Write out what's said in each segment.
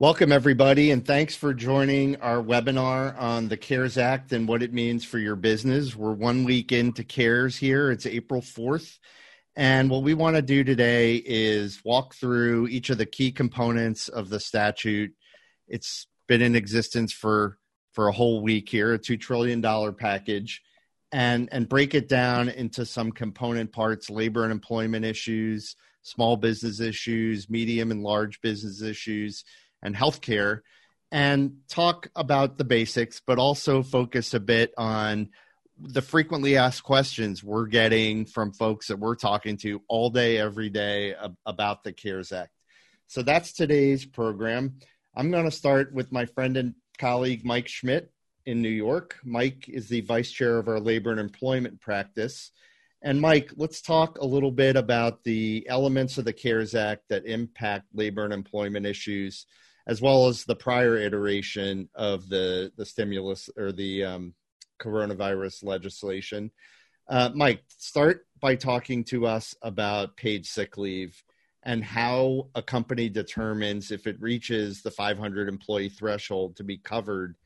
Welcome, everybody, and thanks for joining our webinar on the CARES Act and what it means for your business. We're one week into CARES here, it's April 4th. And what we want to do today is walk through each of the key components of the statute. It's been in existence for, for a whole week here, a $2 trillion package, and, and break it down into some component parts labor and employment issues, small business issues, medium and large business issues and healthcare and talk about the basics, but also focus a bit on the frequently asked questions we're getting from folks that we're talking to all day, every day about the CARES Act. So that's today's program. I'm going to start with my friend and colleague, Mike Schmidt in New York. Mike is the vice chair of our labor and employment practice. And Mike, let's talk a little bit about the elements of the CARES Act that impact labor and employment issues as well as the prior iteration of the the stimulus or the um, coronavirus legislation. Uh, Mike, start by talking to us about paid sick leave and how a company determines if it reaches the 500 employee threshold to be covered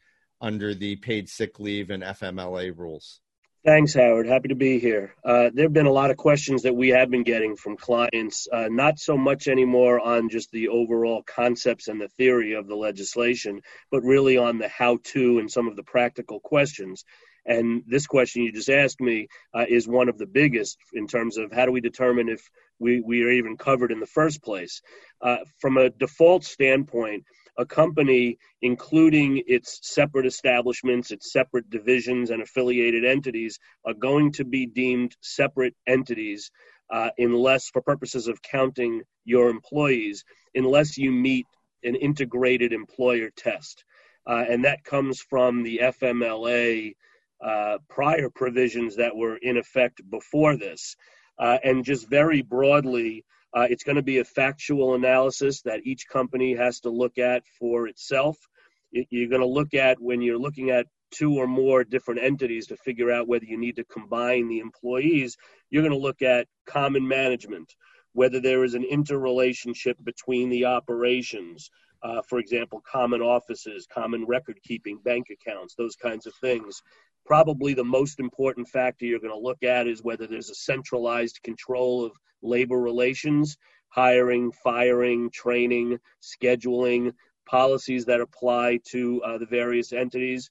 under the paid sick leave and FMLA rules. Thanks, Howard. Happy to be here. Uh, there have been a lot of questions that we have been getting from clients, uh, not so much anymore on just the overall concepts and the theory of the legislation, but really on the how to and some of the practical questions. And this question you just asked me uh, is one of the biggest in terms of how do we determine if we, we are even covered in the first place. Uh, from a default standpoint, a company, including its separate establishments, its separate divisions, and affiliated entities, are going to be deemed separate entities uh, unless, for purposes of counting your employees, unless you meet an integrated employer test. Uh, and that comes from the FMLA uh, prior provisions that were in effect before this. Uh, and just very broadly, uh, it's going to be a factual analysis that each company has to look at for itself. You're going to look at when you're looking at two or more different entities to figure out whether you need to combine the employees. You're going to look at common management, whether there is an interrelationship between the operations. Uh, for example, common offices, common record keeping, bank accounts, those kinds of things. Probably the most important factor you're going to look at is whether there's a centralized control of labor relations, hiring, firing, training, scheduling, policies that apply to uh, the various entities.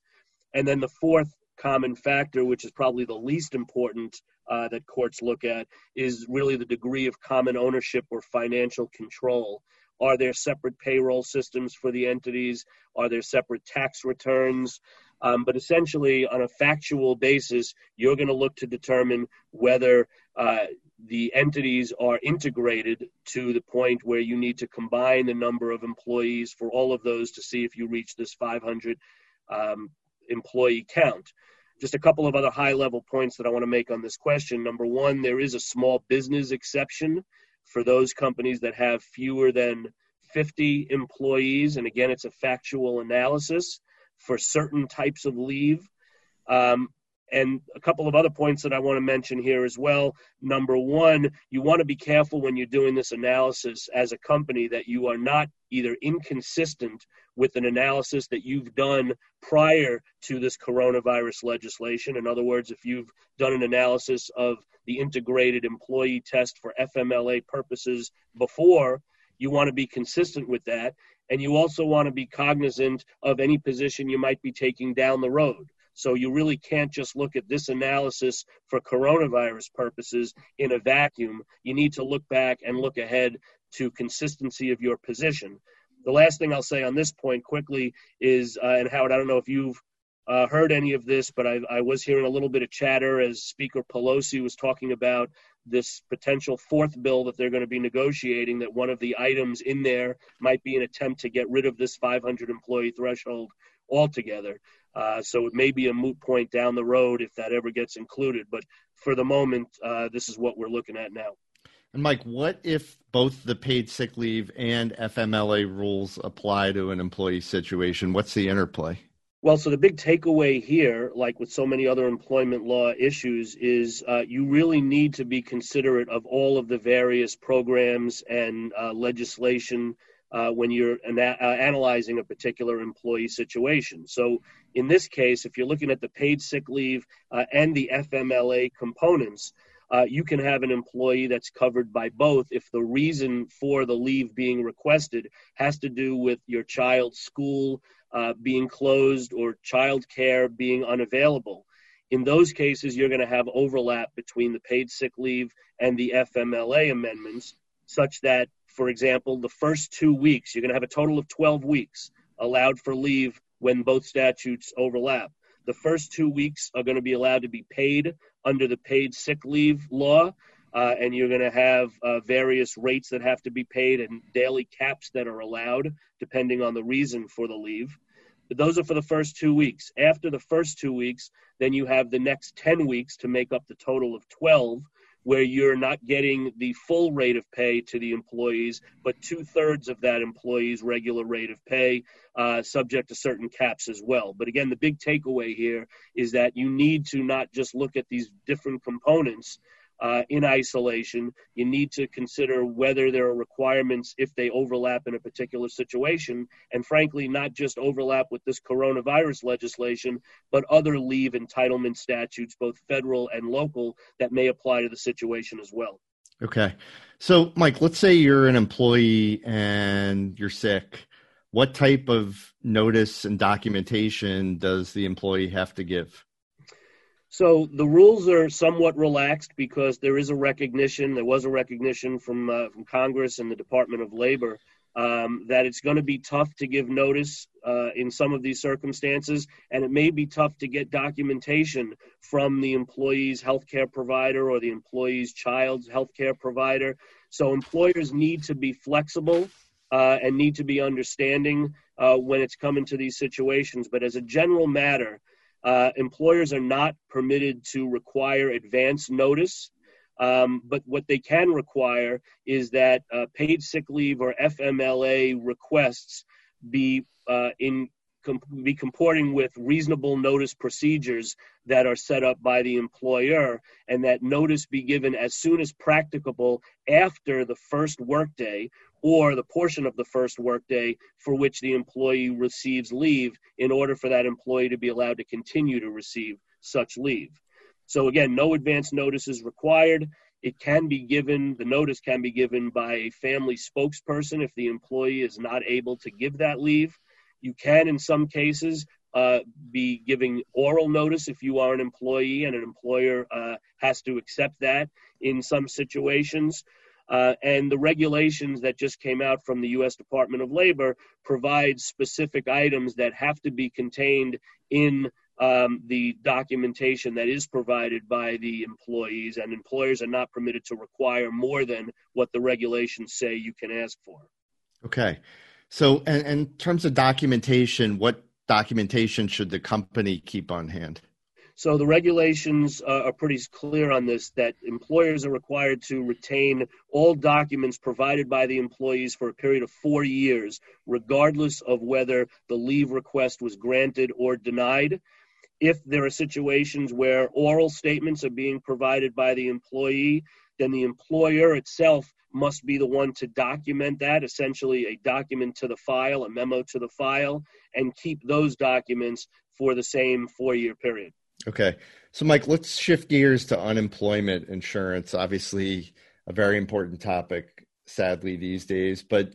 And then the fourth common factor, which is probably the least important uh, that courts look at, is really the degree of common ownership or financial control. Are there separate payroll systems for the entities? Are there separate tax returns? Um, but essentially, on a factual basis, you're going to look to determine whether uh, the entities are integrated to the point where you need to combine the number of employees for all of those to see if you reach this 500 um, employee count. Just a couple of other high level points that I want to make on this question. Number one, there is a small business exception for those companies that have fewer than 50 employees. And again, it's a factual analysis for certain types of leave. Um, and a couple of other points that I want to mention here as well. Number one, you want to be careful when you're doing this analysis as a company that you are not either inconsistent with an analysis that you've done prior to this coronavirus legislation. In other words, if you've done an analysis of the integrated employee test for FMLA purposes before, you want to be consistent with that. And you also want to be cognizant of any position you might be taking down the road. So you really can't just look at this analysis for coronavirus purposes in a vacuum. You need to look back and look ahead to consistency of your position. The last thing I'll say on this point quickly is, uh, and Howard, I don't know if you've uh, heard any of this, but I, I was hearing a little bit of chatter as Speaker Pelosi was talking about this potential fourth bill that they're going to be negotiating. That one of the items in there might be an attempt to get rid of this 500 employee threshold altogether. Uh, so it may be a moot point down the road if that ever gets included. But for the moment, uh, this is what we're looking at now. And Mike, what if both the paid sick leave and FMLA rules apply to an employee situation? What's the interplay? Well, so the big takeaway here, like with so many other employment law issues, is uh, you really need to be considerate of all of the various programs and uh, legislation uh, when you're uh, analyzing a particular employee situation. So, in this case, if you're looking at the paid sick leave uh, and the FMLA components, uh, you can have an employee that's covered by both if the reason for the leave being requested has to do with your child's school uh, being closed or child care being unavailable. In those cases, you're going to have overlap between the paid sick leave and the FMLA amendments, such that for example, the first two weeks, you're going to have a total of 12 weeks allowed for leave when both statutes overlap. The first two weeks are going to be allowed to be paid under the paid sick leave law, uh, and you're going to have uh, various rates that have to be paid and daily caps that are allowed depending on the reason for the leave. But those are for the first two weeks. After the first two weeks, then you have the next 10 weeks to make up the total of 12 where you're not getting the full rate of pay to the employees, but two thirds of that employee's regular rate of pay, uh, subject to certain caps as well. But again, the big takeaway here is that you need to not just look at these different components uh, in isolation. You need to consider whether there are requirements if they overlap in a particular situation, and frankly, not just overlap with this coronavirus legislation, but other leave entitlement statutes, both federal and local, that may apply to the situation as well. Okay. So, Mike, let's say you're an employee and you're sick. What type of notice and documentation does the employee have to give? So the rules are somewhat relaxed because there is a recognition. There was a recognition from uh, from Congress and the Department of Labor um, that it's going to be tough to give notice uh, in some of these circumstances, and it may be tough to get documentation from the employee's healthcare provider or the employee's child's healthcare provider. So employers need to be flexible uh, and need to be understanding uh, when it's coming to these situations. But as a general matter, uh, employers are not permitted to require advance notice, um, but what they can require is that uh, paid sick leave or FMLA requests be uh, in be comporting with reasonable notice procedures that are set up by the employer, and that notice be given as soon as practicable after the first workday or the portion of the first workday for which the employee receives leave in order for that employee to be allowed to continue to receive such leave. So, again, no advance notice is required. It can be given, the notice can be given by a family spokesperson if the employee is not able to give that leave. You can, in some cases, uh, be giving oral notice if you are an employee and an employer uh, has to accept that in some situations. Uh, and the regulations that just came out from the U.S. Department of Labor provide specific items that have to be contained in um, the documentation that is provided by the employees, and employers are not permitted to require more than what the regulations say you can ask for. Okay. So, in terms of documentation, what documentation should the company keep on hand? So the regulations uh, are pretty clear on this that employers are required to retain all documents provided by the employees for a period of four years, regardless of whether the leave request was granted or denied. If there are situations where oral statements are being provided by the employee, then the employer itself must be the one to document that, essentially a document to the file, a memo to the file, and keep those documents for the same four year period. Okay. So, Mike, let's shift gears to unemployment insurance. Obviously, a very important topic, sadly, these days. But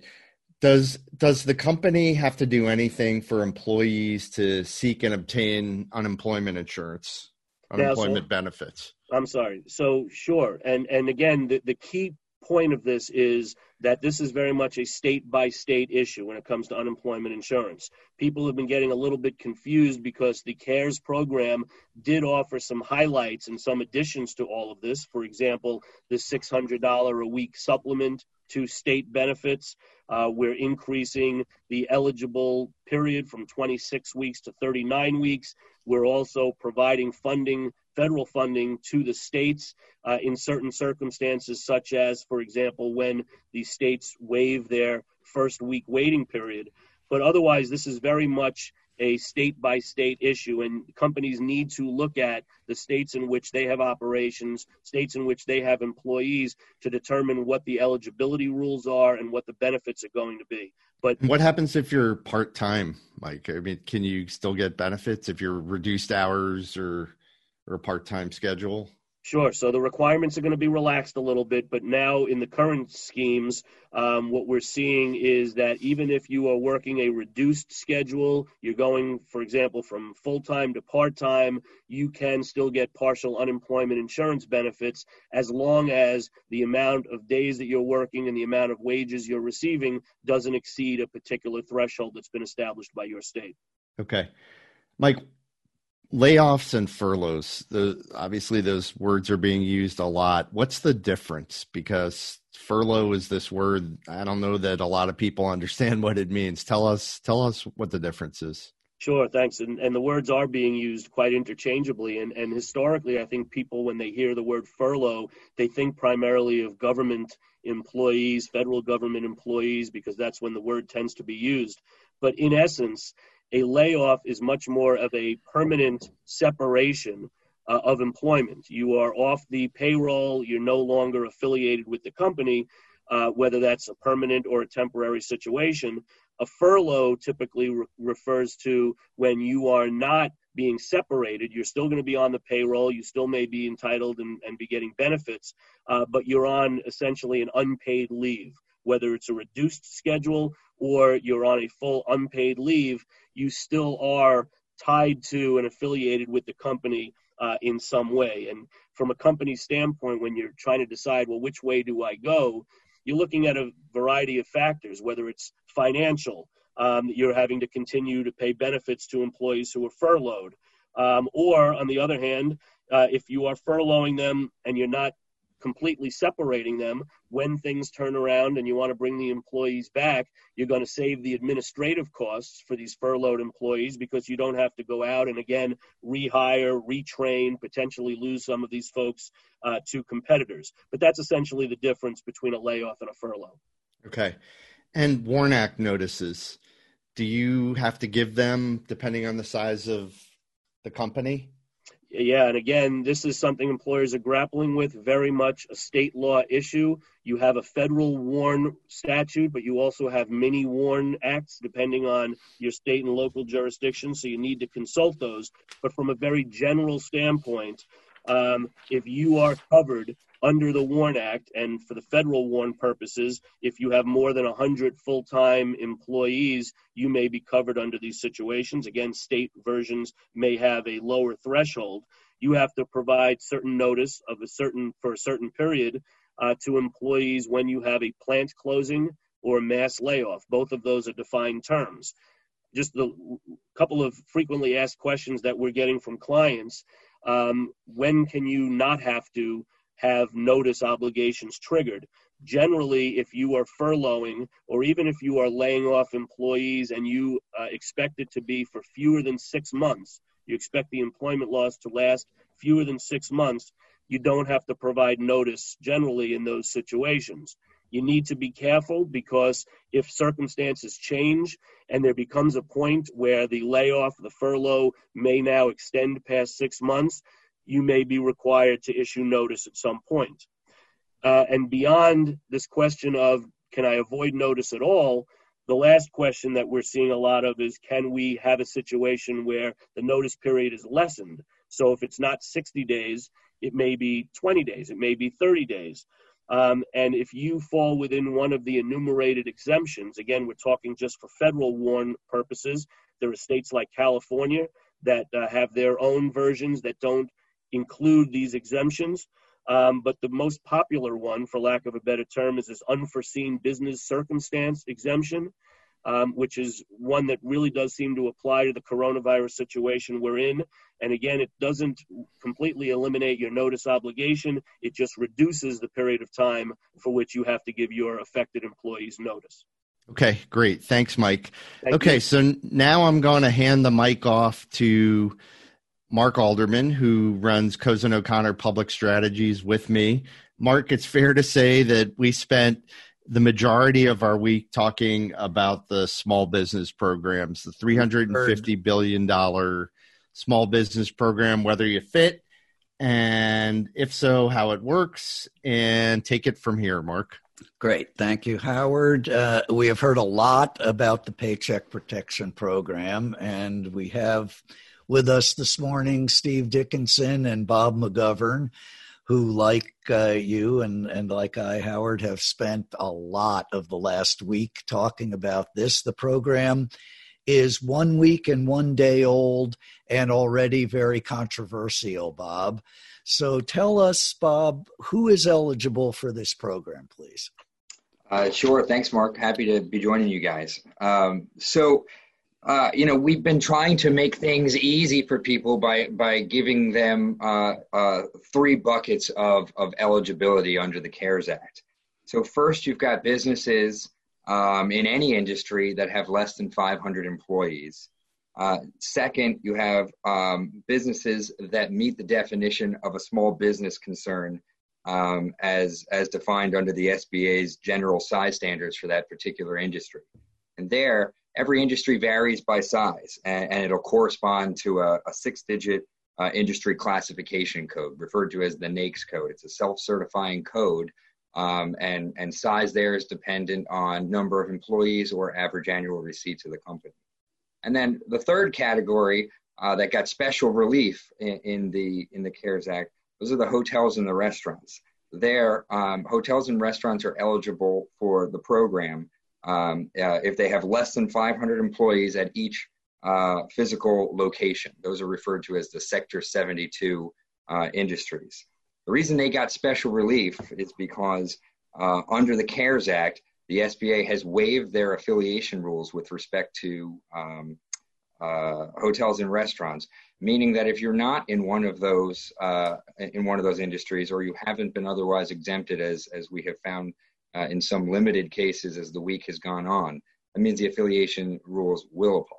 does does the company have to do anything for employees to seek and obtain unemployment insurance, unemployment so, benefits? I'm sorry. So, sure. And and again, the, the key point of this is that this is very much a state by state issue when it comes to unemployment insurance. People have been getting a little bit confused because the CARES program did offer some highlights and some additions to all of this. For example, the $600 a week supplement to state benefits. Uh, we're increasing the eligible period from 26 weeks to 39 weeks. We're also providing funding federal funding to the states uh, in certain circumstances, such as, for example, when the states waive their first week waiting period. But otherwise, this is very much a state by state issue, and companies need to look at the states in which they have operations, states in which they have employees to determine what the eligibility rules are and what the benefits are going to be. But what happens if you're part time, Mike? I mean, can you still get benefits if you're reduced hours or or a part time schedule? Sure. So the requirements are going to be relaxed a little bit, but now in the current schemes, um, what we're seeing is that even if you are working a reduced schedule, you're going, for example, from full time to part time, you can still get partial unemployment insurance benefits as long as the amount of days that you're working and the amount of wages you're receiving doesn't exceed a particular threshold that's been established by your state. Okay. Mike, layoffs and furloughs the, obviously those words are being used a lot what's the difference because furlough is this word i don't know that a lot of people understand what it means tell us tell us what the difference is Sure, thanks. And, and the words are being used quite interchangeably. And, and historically, I think people, when they hear the word furlough, they think primarily of government employees, federal government employees, because that's when the word tends to be used. But in essence, a layoff is much more of a permanent separation uh, of employment. You are off the payroll, you're no longer affiliated with the company, uh, whether that's a permanent or a temporary situation. A furlough typically re- refers to when you are not being separated. You're still going to be on the payroll, you still may be entitled and, and be getting benefits, uh, but you're on essentially an unpaid leave whether it's a reduced schedule or you're on a full unpaid leave, you still are tied to and affiliated with the company uh, in some way. And from a company standpoint, when you're trying to decide, well, which way do I go? You're looking at a variety of factors, whether it's financial, um, you're having to continue to pay benefits to employees who are furloughed. Um, or on the other hand, uh, if you are furloughing them and you're not completely separating them. When things turn around and you want to bring the employees back you're going to save the administrative costs for these furloughed employees because you don't have to go out and again rehire retrain potentially lose some of these folks uh, to competitors. But that's essentially the difference between a layoff and a furlough. Okay. And WARN Act notices do you have to give them depending on the size of the company yeah, and again, this is something employers are grappling with, very much a state law issue. You have a federal WARN statute, but you also have mini WARN acts depending on your state and local jurisdiction, so you need to consult those. But from a very general standpoint, um, if you are covered under the WARN Act, and for the federal WARN purposes, if you have more than 100 full time employees, you may be covered under these situations. Again, state versions may have a lower threshold. You have to provide certain notice of a certain for a certain period uh, to employees when you have a plant closing or mass layoff. Both of those are defined terms. Just the couple of frequently asked questions that we're getting from clients um, when can you not have to have notice obligations triggered? Generally, if you are furloughing or even if you are laying off employees and you uh, expect it to be for fewer than six months, you expect the employment loss to last fewer than six months, you don't have to provide notice generally in those situations. You need to be careful because if circumstances change and there becomes a point where the layoff, the furlough may now extend past six months, you may be required to issue notice at some point. Uh, and beyond this question of can I avoid notice at all, the last question that we're seeing a lot of is can we have a situation where the notice period is lessened? So if it's not 60 days, it may be 20 days, it may be 30 days. Um, and if you fall within one of the enumerated exemptions, again, we're talking just for federal WARN purposes. There are states like California that uh, have their own versions that don't include these exemptions. Um, but the most popular one, for lack of a better term, is this unforeseen business circumstance exemption um, which is one that really does seem to apply to the coronavirus situation we're in. And again, it doesn't completely eliminate your notice obligation, it just reduces the period of time for which you have to give your affected employees notice. Okay, great. Thanks, Mike. Thank okay, you. so now I'm going to hand the mic off to Mark Alderman, who runs Cozen O'Connor Public Strategies with me. Mark, it's fair to say that we spent the majority of our week talking about the small business programs, the $350 billion small business program, whether you fit, and if so, how it works, and take it from here, Mark. Great. Thank you, Howard. Uh, we have heard a lot about the Paycheck Protection Program, and we have with us this morning Steve Dickinson and Bob McGovern, who, like uh, you and, and like I, Howard, have spent a lot of the last week talking about this. The program is one week and one day old and already very controversial, Bob. So tell us, Bob, who is eligible for this program, please? Uh, sure. Thanks, Mark. Happy to be joining you guys. Um, so, uh, you know, we've been trying to make things easy for people by by giving them uh, uh, three buckets of of eligibility under the CARES Act. So first, you've got businesses um, in any industry that have less than 500 employees. Uh, second, you have um, businesses that meet the definition of a small business concern um, as as defined under the SBA's general size standards for that particular industry. And there, every industry varies by size, and, and it'll correspond to a, a six-digit uh, industry classification code, referred to as the NAICS code. It's a self-certifying code, um, and and size there is dependent on number of employees or average annual receipts of the company. And then the third category uh, that got special relief in, in, the in the CARES Act, those are the hotels and the restaurants. There, um, hotels and restaurants are eligible for the program um, uh, if they have less than 500 employees at each uh, physical location. Those are referred to as the Sector 72 uh, industries. The reason they got special relief is because uh, under the CARES Act, the SBA has waived their affiliation rules with respect to um, uh, hotels and restaurants, meaning that if you're not in one of those uh, in one of those industries, or you haven't been otherwise exempted, as as we have found uh, in some limited cases as the week has gone on. That means the affiliation rules will apply.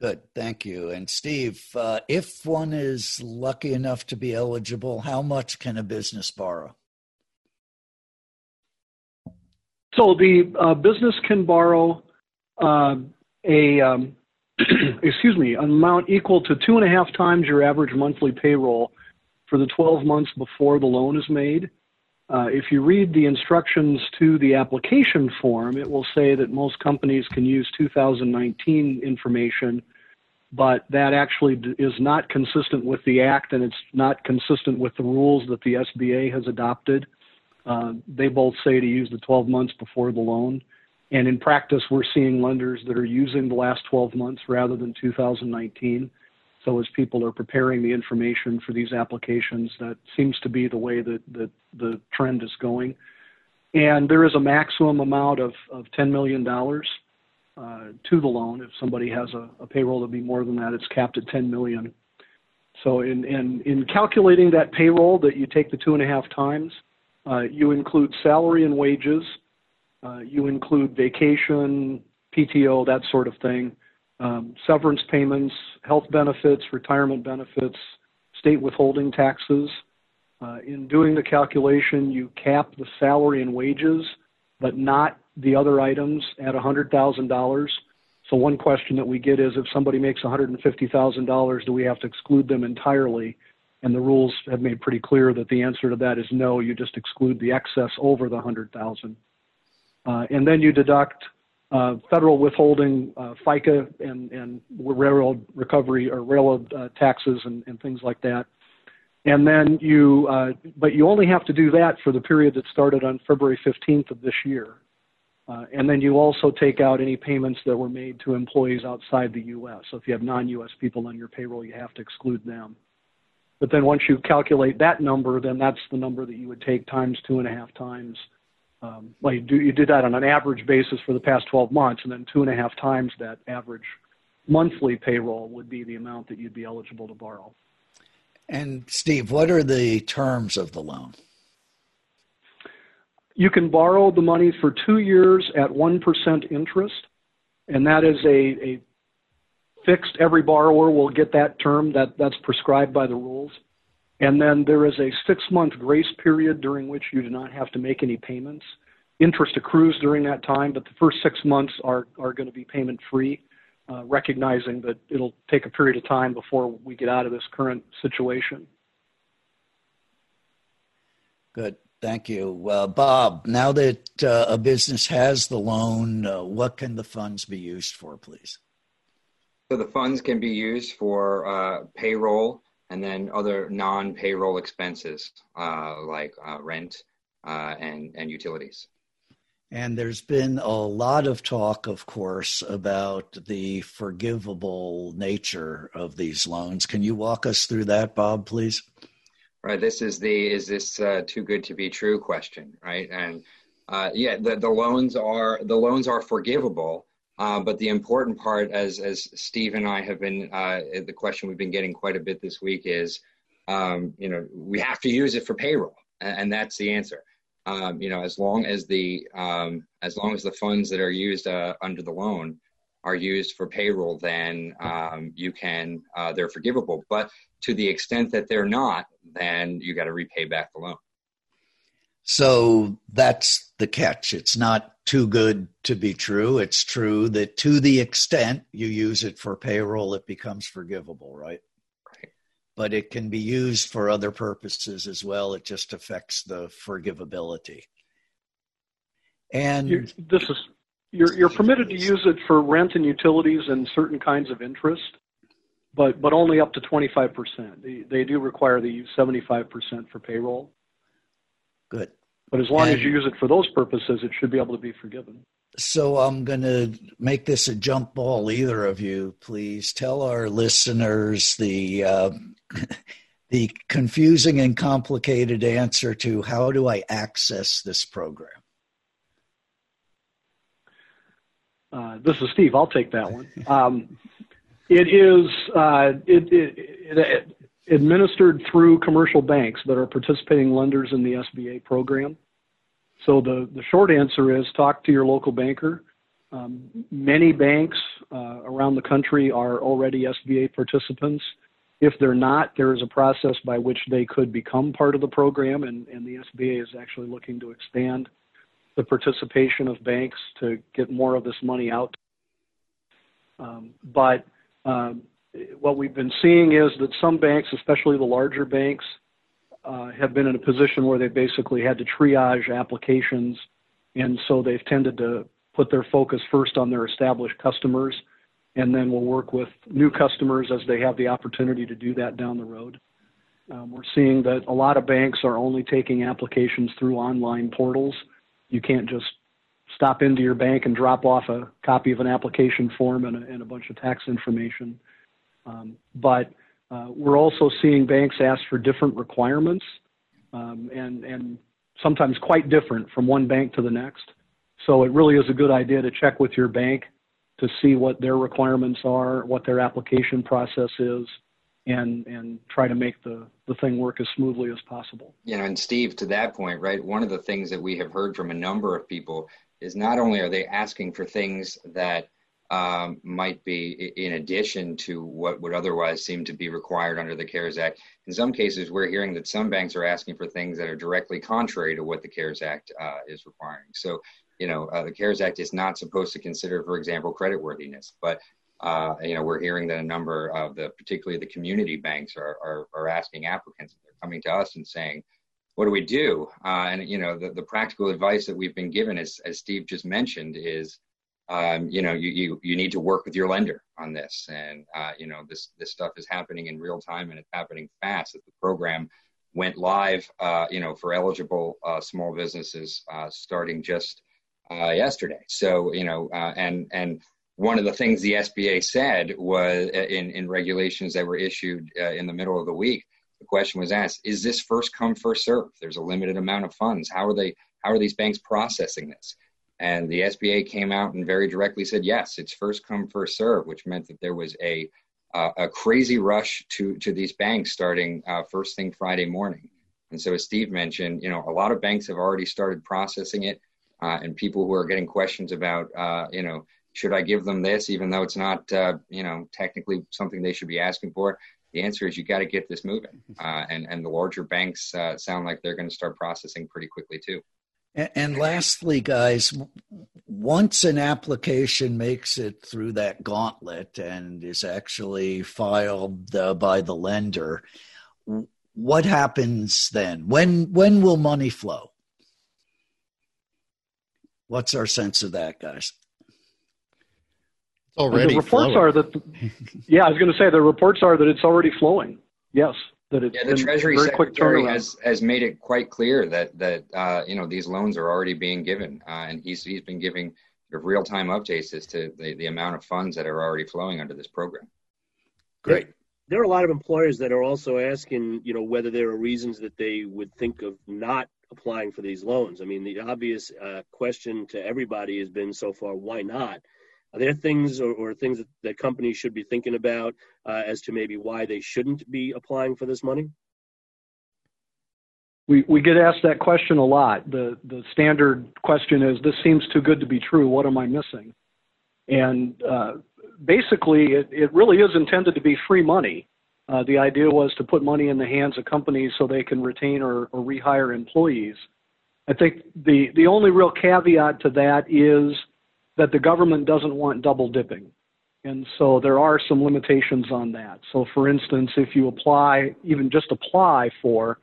Good, thank you. And Steve, uh, if one is lucky enough to be eligible, how much can a business borrow? So the uh, business can borrow uh, a um, excuse me, an amount equal to two and a half times your average monthly payroll for the 12 months before the loan is made. Uh, if you read the instructions to the application form, it will say that most companies can use 2019 information, but that actually is not consistent with the Act and it's not consistent with the rules that the SBA has adopted. Uh, they both say to use the 12 months before the loan. And in practice, we're seeing lenders that are using the last 12 months rather than 2019. So as people are preparing the information for these applications, that seems to be the way that, that the trend is going. And there is a maximum amount of, of $10 million uh, to the loan. If somebody has a, a payroll that be more than that, it's capped at 10 million. So in, in, in calculating that payroll that you take the two and a half times, uh, you include salary and wages, uh, you include vacation, PTO, that sort of thing um, severance payments, health benefits, retirement benefits, state withholding taxes. Uh, in doing the calculation, you cap the salary and wages, but not the other items at $100,000. So one question that we get is if somebody makes $150,000, do we have to exclude them entirely? And the rules have made pretty clear that the answer to that is no. You just exclude the excess over the 100,000. Uh, and then you deduct uh, federal withholding, uh, FICA, and, and railroad recovery or railroad uh, taxes and, and things like that. And then you, uh, but you only have to do that for the period that started on February 15th of this year. Uh, and then you also take out any payments that were made to employees outside the U.S. So if you have non-U.S. people on your payroll, you have to exclude them. But then once you calculate that number, then that's the number that you would take times two and a half times um, well, you, do, you did that on an average basis for the past 12 months, and then two and a half times that average monthly payroll would be the amount that you'd be eligible to borrow. And Steve, what are the terms of the loan? You can borrow the money for two years at 1% interest, and that is a, a fixed, every borrower will get that term, that, that's prescribed by the rules. And then there is a six month grace period during which you do not have to make any payments. interest accrues during that time, but the first six months are, are going to be payment free, uh, recognizing that it'll take a period of time before we get out of this current situation. Good. Thank you. Uh, Bob, now that uh, a business has the loan, uh, what can the funds be used for, please? So the funds can be used for uh, payroll and then other non-payroll expenses uh, like uh, rent and, and utilities. And there's been a lot of talk, of course, about the forgivable nature of these loans. Can you walk us through that, Bob, please? Right. This is the is this uh, too good to be true question, right? And uh, yeah, the, the loans are the loans are forgivable, uh, but the important part, as as Steve and I have been, uh, the question we've been getting quite a bit this week is, um, you know, we have to use it for payroll, and, that's the answer um, you know, as long as the um, as long as the funds that are used uh, under the loan are used for payroll, then um, you can uh, they're forgivable. But to the extent that they're not, then you got to repay back the loan. So that's the catch. It's not too good to be true. It's true that to the extent you use it for payroll, it becomes forgivable, right? but it can be used for other purposes as well. It just affects the forgivability. And you're, this is you're you're permitted to use it for rent and utilities and certain kinds of interest, but but only up to 25%. They, they do require that you use 75% for payroll. Good. But as long and, as you use it for those purposes, it should be able to be forgiven. So I'm going to make this a jump ball. Either of you, please tell our listeners the uh, the confusing and complicated answer to how do I access this program. Uh, this is Steve. I'll take that one. Um, it is uh, it, it, it, administered through commercial banks that are participating lenders in the SBA program. So the, the short answer is talk to your local banker. Um, many banks uh, around the country are already SBA participants. If they're not, there is a process by which they could become part of the program, and, and the SBA is actually looking to expand the participation of banks to get more of this money out. Um, but um, what we've been seeing is that some banks, especially the larger banks, uh, have been in a position where they basically had to triage applications, and so they've tended to put their focus first on their established customers, and then we'll work with new customers as they have the opportunity to do that down the road. Um, we're seeing that a lot of banks are only taking applications through online portals. You can't just stop into your bank and drop off a copy of an application form and a, and a bunch of tax information. Um, but uh, we're also seeing banks ask for different requirements um, and, and sometimes quite different from one bank to the next. So it really is a good idea to check with your bank to see what their requirements are, what their application process is, and and try to make the the thing work as smoothly as possible. You know, and Steve, to that point, right? One of the things that we have heard from a number of people is not only are they asking for things that um, might be in addition to what would otherwise seem to be required under the CARES Act. In some cases, we're hearing that some banks are asking for things that are directly contrary to what the CARES Act uh, is requiring. So, you know, uh, the CARES Act is not supposed to consider, for example, creditworthiness, but uh, you know, we're hearing that a number of the, particularly the community banks, are are, are asking applicants. They're coming to us and saying, "What do we do?" Uh, and you know, the, the practical advice that we've been given, as as Steve just mentioned, is um, you know, you, you, you need to work with your lender on this. And, uh, you know, this, this stuff is happening in real time and it's happening fast. That the program went live, uh, you know, for eligible uh, small businesses uh, starting just uh, yesterday. So, you know, uh, and, and one of the things the SBA said was in, in regulations that were issued in the middle of the week, the question was asked, is this first come, first serve? There's a limited amount of funds. How are they, how are these banks processing this? And the SBA came out and very directly said, yes, it's first come, first serve, which meant that there was a uh, a crazy rush to to these banks starting uh, first thing Friday morning. And so, as Steve mentioned, you know, a lot of banks have already started processing it, uh, and people who are getting questions about, uh, you know, should I give them this, even though it's not, uh, you know, technically something they should be asking for. The answer is you got to get this moving, uh, and and the larger banks sound like they're going to start processing pretty quickly too. And, and lastly, guys, once an application makes it through that gauntlet and is actually filed uh, by the lender, what happens then? When when will money flow? What's our sense of that, guys? It's already the reports flowing. are that. Yeah, I was going to say the reports are that it's already flowing. Yes, that it's Yeah, the Treasury very quick Secretary turnaround. has has made it quite clear that that uh, you know these loans are already being given, uh, and he's he's been giving sort of real time updates as to the, the amount of funds that are already flowing under this program. Great. There are a lot of employers that are also asking, you know, whether there are reasons that they would think of not applying for these loans. I mean, the obvious uh, question to everybody has been so far, why not? Are there things or, or things that, that companies should be thinking about uh, as to maybe why they shouldn't be applying for this money? We we get asked that question a lot. The the standard question is, "This seems too good to be true. What am I missing?" And uh, basically, it, it really is intended to be free money. Uh, the idea was to put money in the hands of companies so they can retain or, or rehire employees. I think the the only real caveat to that is that the government doesn't want double dipping. And so there are some limitations on that. So, for instance, if you apply, even just apply for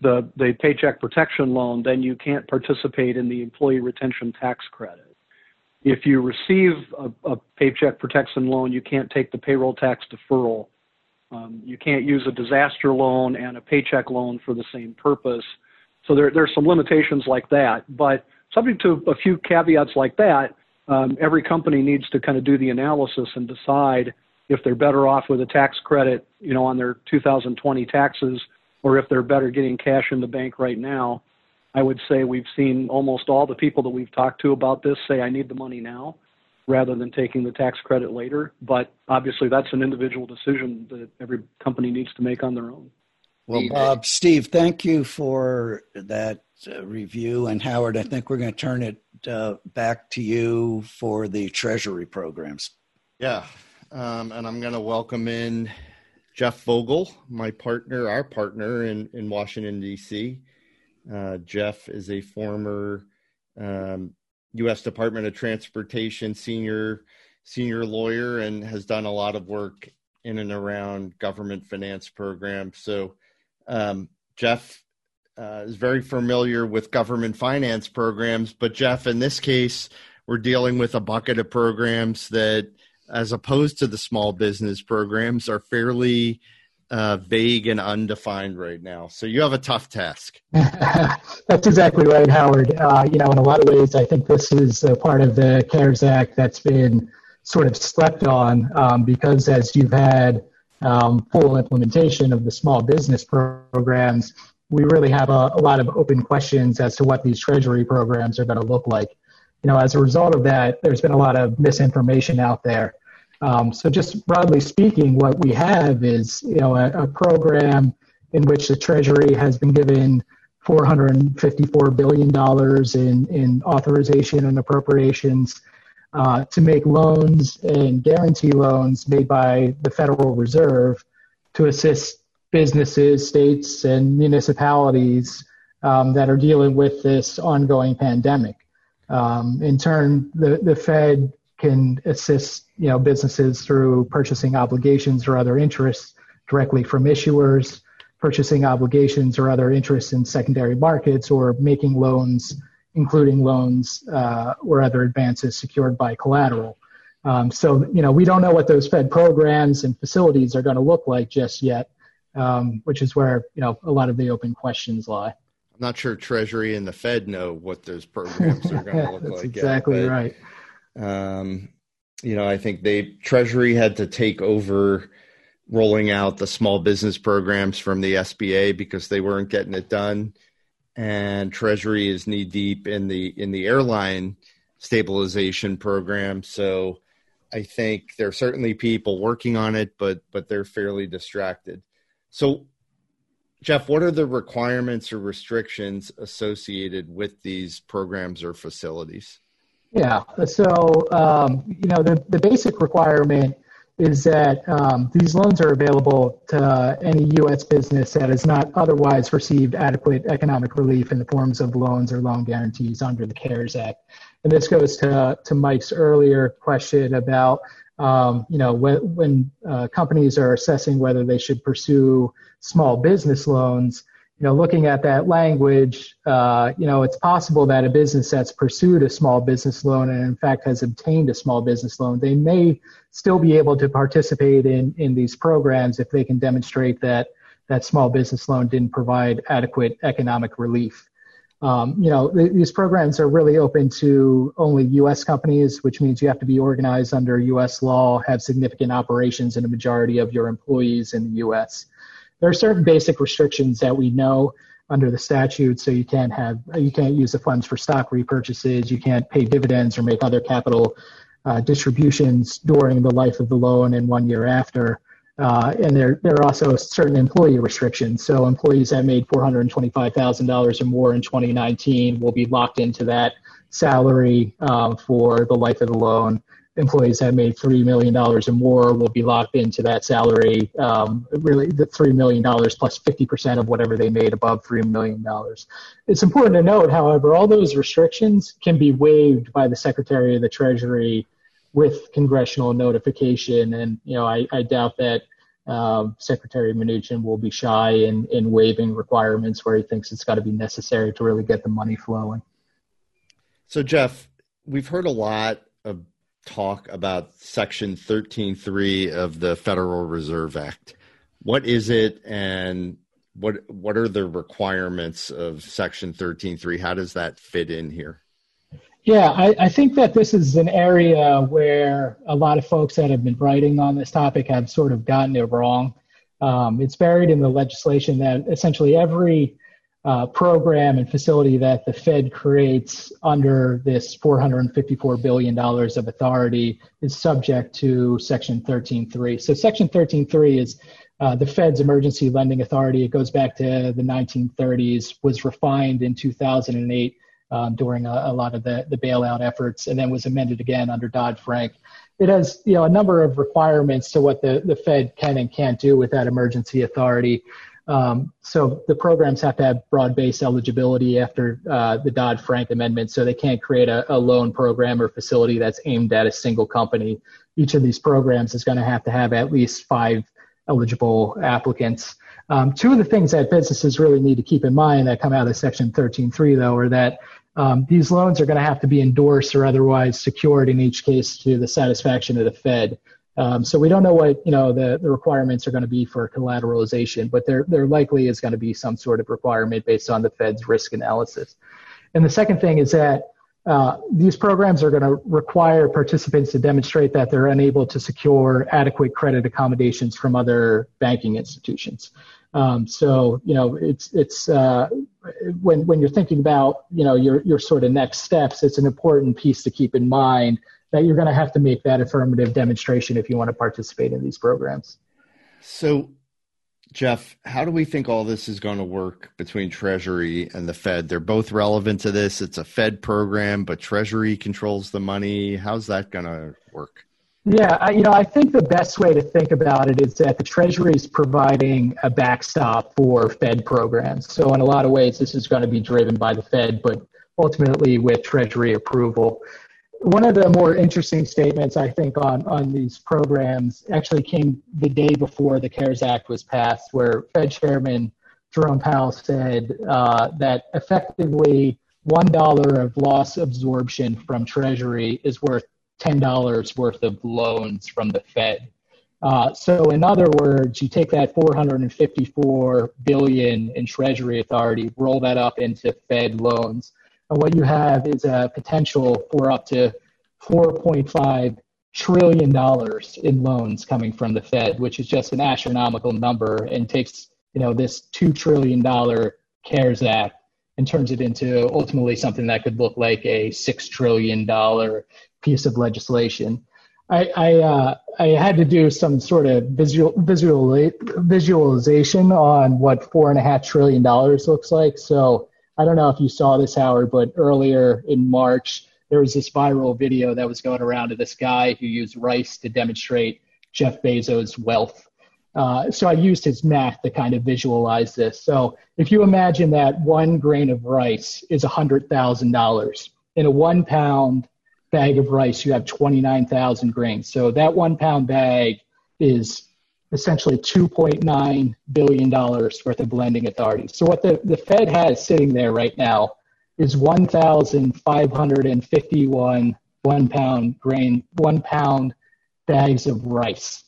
the, the paycheck protection loan, then you can't participate in the employee retention tax credit. If you receive a, a paycheck protection loan, you can't take the payroll tax deferral. Um, you can't use a disaster loan and a paycheck loan for the same purpose. So there, there's some limitations like that. But subject to a few caveats like that, um, every company needs to kind of do the analysis and decide if they're better off with a tax credit, you know, on their 2020 taxes, or if they're better getting cash in the bank right now. I would say we've seen almost all the people that we've talked to about this say, I need the money now rather than taking the tax credit later. But obviously, that's an individual decision that every company needs to make on their own. Well, Bob, Steve, thank you for that review. And Howard, I think we're going to turn it uh, back to you for the Treasury programs. Yeah. Um, and I'm going to welcome in Jeff Vogel, my partner, our partner in, in Washington, D.C. Uh, Jeff is a former um, U.S. Department of Transportation senior senior lawyer and has done a lot of work in and around government finance programs. So, um, Jeff uh, is very familiar with government finance programs. But, Jeff, in this case, we're dealing with a bucket of programs that, as opposed to the small business programs, are fairly uh, vague and undefined right now. So, you have a tough task. That's exactly right, Howard. Uh, you know, in a lot of ways, I think this is a part of the CARES Act that's been sort of slept on um, because as you've had um, full implementation of the small business programs, we really have a, a lot of open questions as to what these treasury programs are going to look like. You know, as a result of that, there's been a lot of misinformation out there. Um, so, just broadly speaking, what we have is you know a, a program in which the Treasury has been given $454 billion in, in authorization and appropriations uh, to make loans and guarantee loans made by the Federal Reserve to assist businesses, states, and municipalities um, that are dealing with this ongoing pandemic. Um, in turn, the, the Fed can assist you know businesses through purchasing obligations or other interests directly from issuers, purchasing obligations or other interests in secondary markets, or making loans, including loans uh, or other advances secured by collateral. Um, so you know we don't know what those Fed programs and facilities are going to look like just yet, um, which is where you know a lot of the open questions lie. I'm not sure Treasury and the Fed know what those programs are going to look That's like. yet, exactly but- right. Um, you know, I think they Treasury had to take over rolling out the small business programs from the SBA because they weren't getting it done, and Treasury is knee deep in the in the airline stabilization program. So, I think there are certainly people working on it, but but they're fairly distracted. So, Jeff, what are the requirements or restrictions associated with these programs or facilities? Yeah. So, um, you know, the, the basic requirement is that um, these loans are available to any U.S. business that has not otherwise received adequate economic relief in the forms of loans or loan guarantees under the CARES Act. And this goes to, to Mike's earlier question about, um, you know, when, when uh, companies are assessing whether they should pursue small business loans, you know, looking at that language, uh, you know, it's possible that a business that's pursued a small business loan and in fact has obtained a small business loan, they may still be able to participate in, in these programs if they can demonstrate that that small business loan didn't provide adequate economic relief. Um, you know, th- these programs are really open to only U.S. companies, which means you have to be organized under U.S. law, have significant operations, and a majority of your employees in the U.S there are certain basic restrictions that we know under the statute. So you can't have you can't use the funds for stock repurchases. You can't pay dividends or make other capital uh, distributions during the life of the loan and one year after. Uh, and there, there are also certain employee restrictions. So employees that made $425,000 or more in 2019 will be locked into that salary uh, for the life of the loan employees that made $3 million or more will be locked into that salary, um, really the $3 million plus 50% of whatever they made above $3 million. It's important to note, however, all those restrictions can be waived by the Secretary of the Treasury with congressional notification. And, you know, I, I doubt that um, Secretary Mnuchin will be shy in, in waiving requirements where he thinks it's got to be necessary to really get the money flowing. So, Jeff, we've heard a lot of talk about Section 13.3 of the Federal Reserve Act. What is it, and what what are the requirements of Section 13.3? How does that fit in here? Yeah, I, I, think that this is an area where a lot of folks that have been writing on this topic have sort of gotten it wrong. Um, it's buried in the legislation that essentially every uh, program and facility that the Fed creates under this $454 billion of authority is subject to Section 13.3. So, Section 13.3 is uh, the Fed's emergency lending authority. It goes back to the 1930s, was refined in 2008 um, during a, a, lot of the, the bailout efforts, and then was amended again under Dodd Frank. It has you know a number of requirements to what the, the Fed can and can't do with that emergency authority. Um, so the programs have to have broad-based eligibility after uh, the Dodd-Frank amendment, so they can't create a, a, loan program or facility that's aimed at a single company. Each of these programs is going to have to have at least five eligible applicants. Um, two of the things that businesses really need to keep in mind that come out of Section 13.3, though, are that um, these loans are going to have to be endorsed or otherwise secured in each case to the satisfaction of the Fed. Um, so we don't know what you know the, the requirements are going to be for collateralization, but there there likely is going to be some sort of requirement based on the Fed's risk analysis. And the second thing is that uh, these programs are going to require participants to demonstrate that they're unable to secure adequate credit accommodations from other banking institutions. Um, so you know it's it's uh, when when you're thinking about you know your your sort of next steps, it's an important piece to keep in mind that you're going to have to make that affirmative demonstration if you want to participate in these programs. So, Jeff, how do we think all this is going to work between Treasury and the Fed? They're both relevant to this. It's a Fed program, but Treasury controls the money. How's that going to work? Yeah, I, you know, I think the best way to think about it is that the Treasury is providing a backstop for Fed programs. So, in a lot of ways, this is going to be driven by the Fed, but ultimately with Treasury approval one of the more interesting statements I think on on these programs actually came the day before the CARES Act was passed, where Fed Chairman Jerome Powell said uh, that effectively one dollar of loss absorption from Treasury is worth ten dollars worth of loans from the Fed. Uh, so, in other words, you take that 454 billion in Treasury authority, roll that up into Fed loans and what you have is a potential for up to 4.5 trillion dollars in loans coming from the Fed, which is just an astronomical number, and takes you know this two trillion dollar CARES Act and turns it into ultimately something that could look like a six trillion dollar piece of legislation. I I, uh, I, had to do some sort of visual, visual visualization on what four and a half trillion dollars looks like. So I don't know if you saw this, Howard, but earlier in March, there was this viral video that was going around of this guy who used rice to demonstrate Jeff Bezos' wealth. Uh, so I used his math to kind of visualize this. So if you imagine that one grain of rice is $100,000, in a one pound bag of rice, you have 29,000 grains. So that one pound bag is essentially $2.9 billion worth of lending authority. So what the, the Fed has sitting there right now is 1,551 one pound grain, one pound bags of rice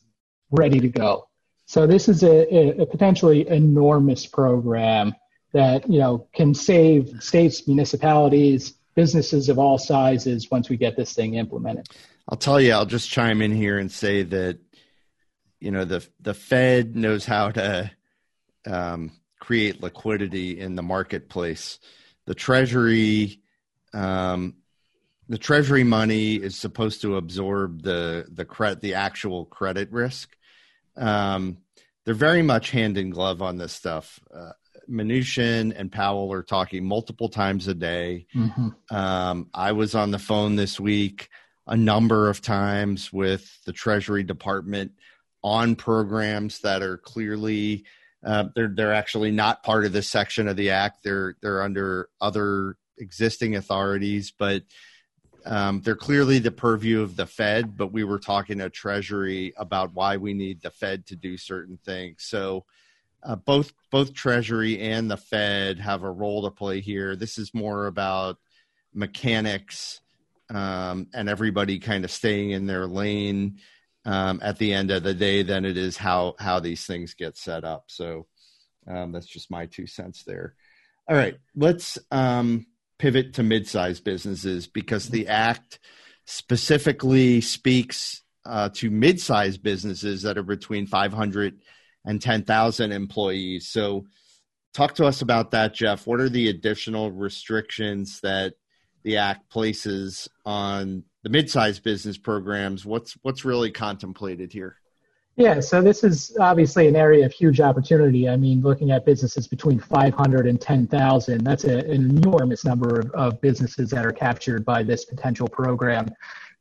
ready to go. So this is a, a potentially enormous program that you know can save states, municipalities, businesses of all sizes once we get this thing implemented. I'll tell you, I'll just chime in here and say that you know the the Fed knows how to um, create liquidity in the marketplace. The Treasury, um, the Treasury money is supposed to absorb the the credit, the actual credit risk. Um, they're very much hand in glove on this stuff. Uh, Mnuchin and Powell are talking multiple times a day. Mm-hmm. Um, I was on the phone this week a number of times with the Treasury Department on programs that are clearly uh, they're they're actually not part of this section of the act. They're they're under other existing authorities, but um, they're clearly the purview of the Fed. But we were talking to Treasury about why we need the Fed to do certain things. So uh, both both Treasury and the Fed have a role to play here. This is more about mechanics um, and everybody kind of staying in their lane um, at the end of the day than it is how how these things get set up. So um, that's just my two cents there. All right, let's um, pivot to mid-sized businesses because the act specifically speaks uh, to mid-sized businesses that are between 500 and 10,000 employees. So, talk to us about that, Jeff. What are the additional restrictions that the act places on the mid-sized business programs? What's what's really contemplated here? Yeah, so this is obviously an area of huge opportunity. I mean, looking at businesses between 500 and 10,000, that's a, an enormous number of, of businesses that are captured by this potential program.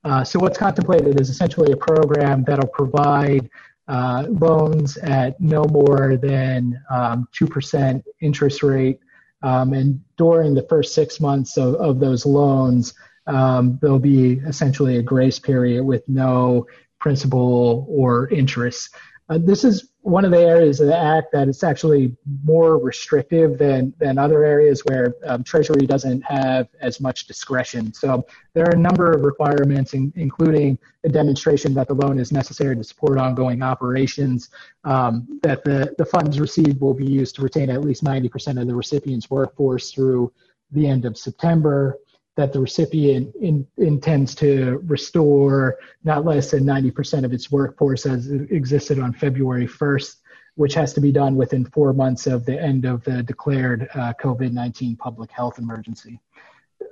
Uh, so, what's contemplated is essentially a program that'll provide uh, loans at no more than um, 2% interest rate. Um, and during the first six months of, of those loans, um, there'll be essentially a grace period with no principal or interest. Uh, this is one of the areas of the act that is actually more restrictive than, than other areas where um, Treasury doesn't have as much discretion. So there are a number of requirements, in, including a demonstration that the loan is necessary to support ongoing operations, um, that the, the funds received will be used to retain at least 90% of the recipient's workforce through the end of September that the recipient in, intends to restore not less than 90% of its workforce as it existed on February 1st, which has to be done within four months of the end of the declared uh, COVID 19 public health emergency.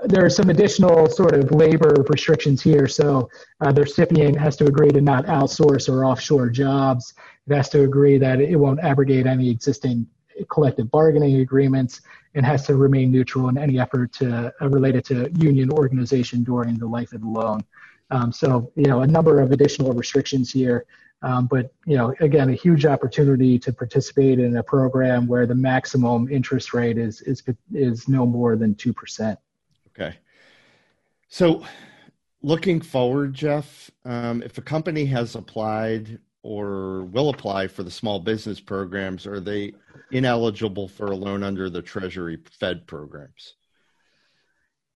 There are some additional sort of labor restrictions here. So uh, the recipient has to agree to not outsource or offshore jobs. It has to agree that it won't abrogate any existing collective bargaining agreements and has to remain neutral in any effort to uh, related to union organization during the life of the loan. Um, so, you know, a number of additional restrictions here, um, but you know, again, a huge opportunity to participate in a program where the maximum interest rate is is is no more than two percent. Okay, so looking forward, Jeff, um, if a company has applied or will apply for the small business programs, are they ineligible for a loan under the Treasury Fed programs?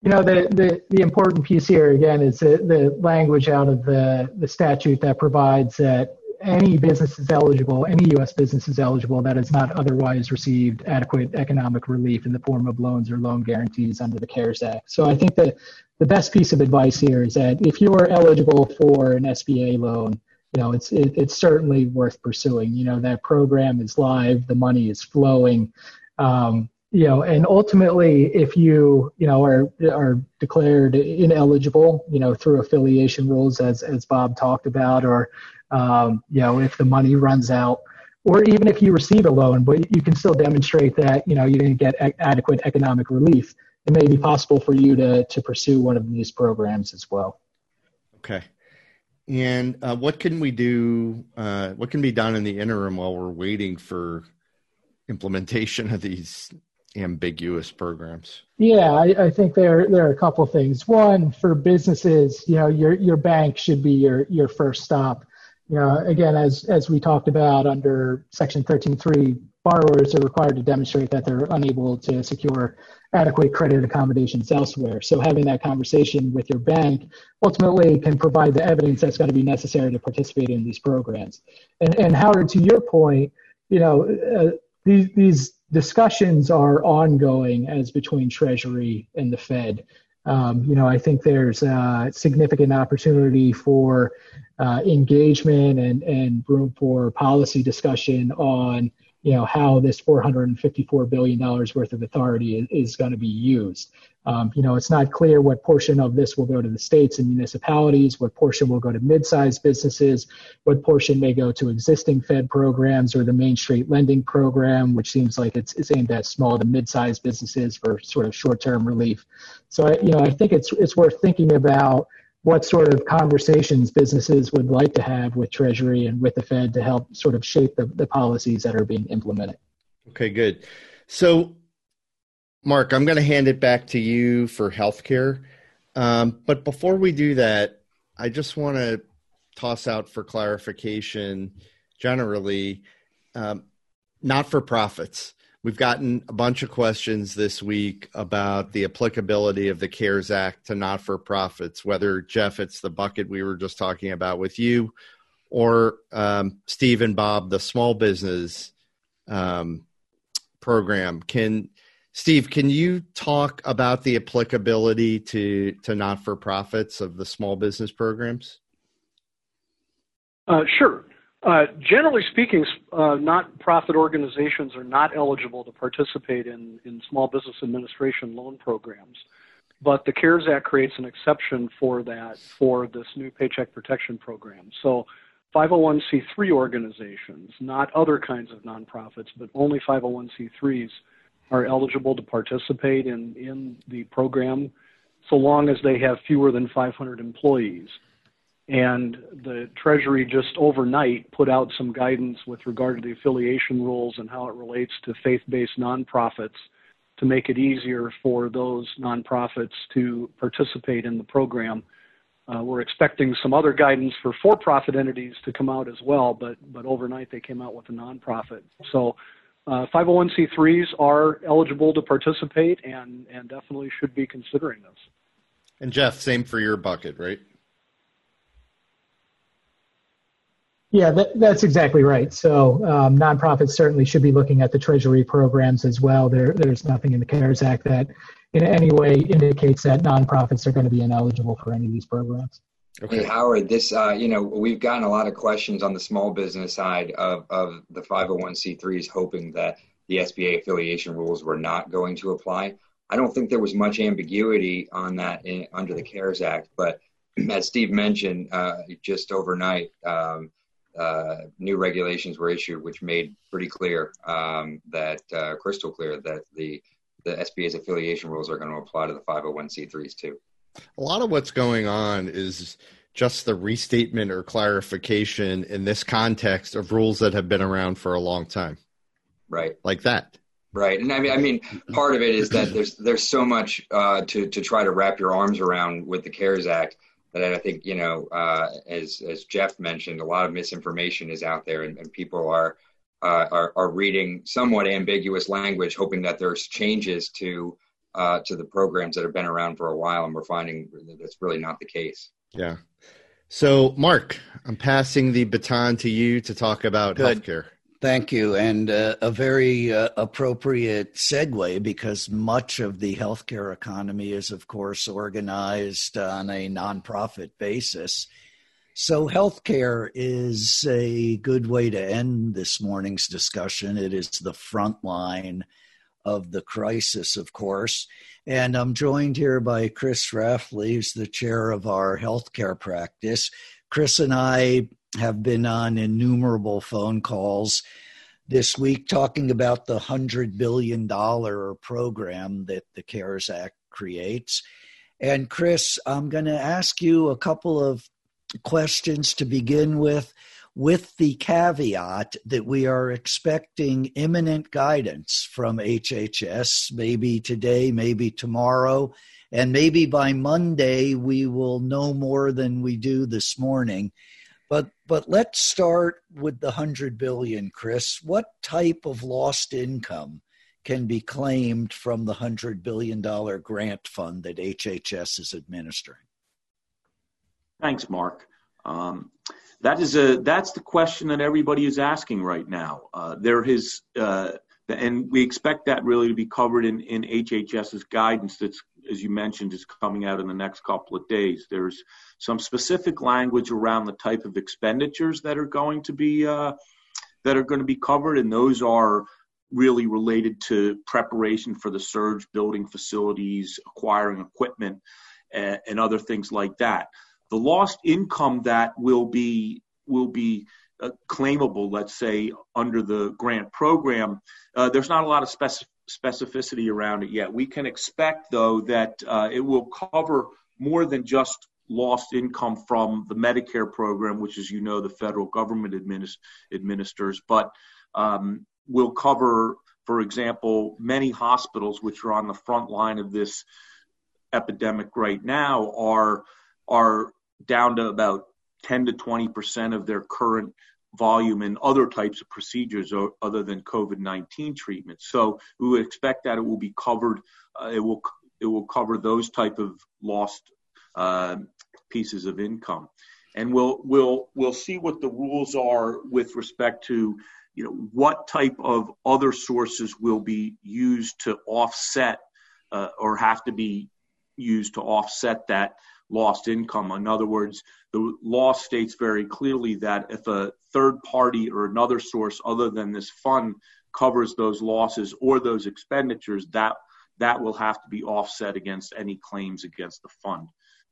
You know, the, the, the important piece here, again, is the, the language out of the, the statute that provides that any business is eligible, any U.S. business is eligible that has not otherwise received adequate economic relief in the form of loans or loan guarantees under the CARES Act. So I think that the best piece of advice here is that if you are eligible for an SBA loan, you know, it's it, it's certainly worth pursuing. You know, that program is live, the money is flowing. Um, you know, and ultimately, if you you know are are declared ineligible, you know, through affiliation rules, as as Bob talked about, or um, you know, if the money runs out, or even if you receive a loan, but you can still demonstrate that you know you didn't get a- adequate economic relief, it may be possible for you to to pursue one of these programs as well. Okay And uh, what can we do? Uh, what can be done in the interim while we're waiting for implementation of these ambiguous programs? Yeah, I, I, think there there are a couple things. One, for businesses, you know, your your bank should be your your first stop. You know, again, as as we talked about under Section 13.3, borrowers are required to demonstrate that they're unable to secure adequate credit accommodations elsewhere. So having that conversation with your bank ultimately can provide the evidence that's going to be necessary to participate in these programs. And, and Howard, to your point, you know, uh, these, these discussions are ongoing as between Treasury and the Fed. Um, you know, I think there's a significant opportunity for uh, engagement and, and room for policy discussion on you know how this 454 billion dollars worth of authority is, is going to be used. Um, you know, it's not clear what portion of this will go to the states and municipalities, what portion will go to mid-sized businesses, what portion may go to existing Fed programs or the Main Street Lending Program, which seems like it's, it's aimed at small to mid-sized businesses for sort of short-term relief. So, I, you know, I think it's it's worth thinking about what sort of conversations businesses would like to have with Treasury and with the Fed to help sort of shape the, the policies that are being implemented. Okay, good. So, Mark, I'm going to hand it back to you for healthcare. Um, but before we do that, I just want to toss out for clarification generally um, not for profits. We've gotten a bunch of questions this week about the applicability of the CARES Act to not for profits, whether, Jeff, it's the bucket we were just talking about with you, or um, Steve and Bob, the small business um, program. Can Steve, can you talk about the applicability to, to not for profits of the small business programs? Uh, sure. Uh, generally speaking, uh, not-profit organizations are not eligible to participate in, in small business administration loan programs. But the CARES Act creates an exception for that for this new Paycheck Protection Program. So 501c3 organizations, not other kinds of nonprofits, but only 501c3s, are eligible to participate in, in the program so long as they have fewer than 500 employees. And the Treasury just overnight put out some guidance with regard to the affiliation rules and how it relates to faith based nonprofits to make it easier for those nonprofits to participate in the program. Uh, we're expecting some other guidance for for profit entities to come out as well, but, but overnight they came out with a nonprofit. So uh, 501c3s are eligible to participate and, and definitely should be considering this. And Jeff, same for your bucket, right? Yeah, that, that's exactly right. So um, nonprofits certainly should be looking at the Treasury programs as well. There, there's nothing in the CARES Act that in any way indicates that nonprofits are going to be ineligible for any of these programs. Okay. Hey, Howard, this, uh, you know, we've gotten a lot of questions on the small business side of, of the 501c3s, hoping that the SBA affiliation rules were not going to apply. I don't think there was much ambiguity on that in, under the CARES Act, but as Steve mentioned, uh, just overnight, um, uh, new regulations were issued, which made pretty clear um, that uh, crystal clear that the the SBA's affiliation rules are going to apply to the 501c3s too. A lot of what's going on is just the restatement or clarification in this context of rules that have been around for a long time. Right. Like that. Right, and I mean, I mean, part of it is that there's there's so much uh, to to try to wrap your arms around with the CARES Act but I think you know, uh, as as Jeff mentioned, a lot of misinformation is out there, and, and people are, uh, are are reading somewhat ambiguous language, hoping that there's changes to uh, to the programs that have been around for a while, and we're finding that that's really not the case. Yeah. So, Mark, I'm passing the baton to you to talk about Good. healthcare. Thank you. And uh, a very uh, appropriate segue because much of the healthcare economy is, of course, organized on a nonprofit basis. So, healthcare is a good way to end this morning's discussion. It is the front line of the crisis, of course. And I'm joined here by Chris Rafley, who's the chair of our healthcare practice. Chris and I have been on innumerable phone calls this week talking about the $100 billion program that the CARES Act creates. And Chris, I'm going to ask you a couple of questions to begin with, with the caveat that we are expecting imminent guidance from HHS, maybe today, maybe tomorrow, and maybe by Monday we will know more than we do this morning. But but let's start with the 100 billion, Chris. What type of lost income can be claimed from the 100 billion dollar grant fund that HHS is administering? Thanks, Mark. Um, that is a that's the question that everybody is asking right now. Uh, there is, uh, and we expect that really to be covered in in HHS's guidance that's as you mentioned, is coming out in the next couple of days. There's some specific language around the type of expenditures that are going to be uh, that are going to be covered, and those are really related to preparation for the surge, building facilities, acquiring equipment, and, and other things like that. The lost income that will be will be uh, claimable, let's say, under the grant program, uh, there's not a lot of specific specificity around it yet. We can expect, though, that uh, it will cover more than just lost income from the Medicare program, which, as you know, the federal government administ- administers, but um, will cover, for example, many hospitals which are on the front line of this epidemic right now are are down to about 10 to 20 percent of their current volume in other types of procedures or, other than COVID-19 treatment. So we would expect that it will be covered. Uh, it will it will cover those type of lost uh, pieces of income, and we'll we'll we'll see what the rules are with respect to you know what type of other sources will be used to offset uh, or have to be used to offset that lost income. In other words, the law states very clearly that if a third party or another source other than this fund covers those losses or those expenditures, that that will have to be offset against any claims against the fund.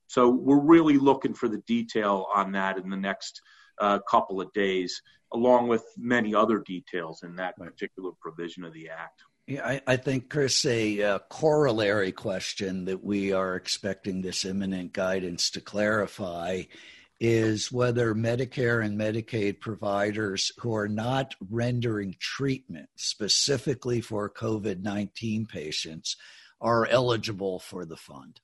So we're really looking for the detail on that in the next uh, couple of days, along with many other details in that particular provision of the Act. Yeah, I, I think, Chris, a uh, corollary question that we are expecting this imminent guidance to clarify is whether Medicare and Medicaid providers who are not rendering treatment specifically for COVID 19 patients are eligible for the fund.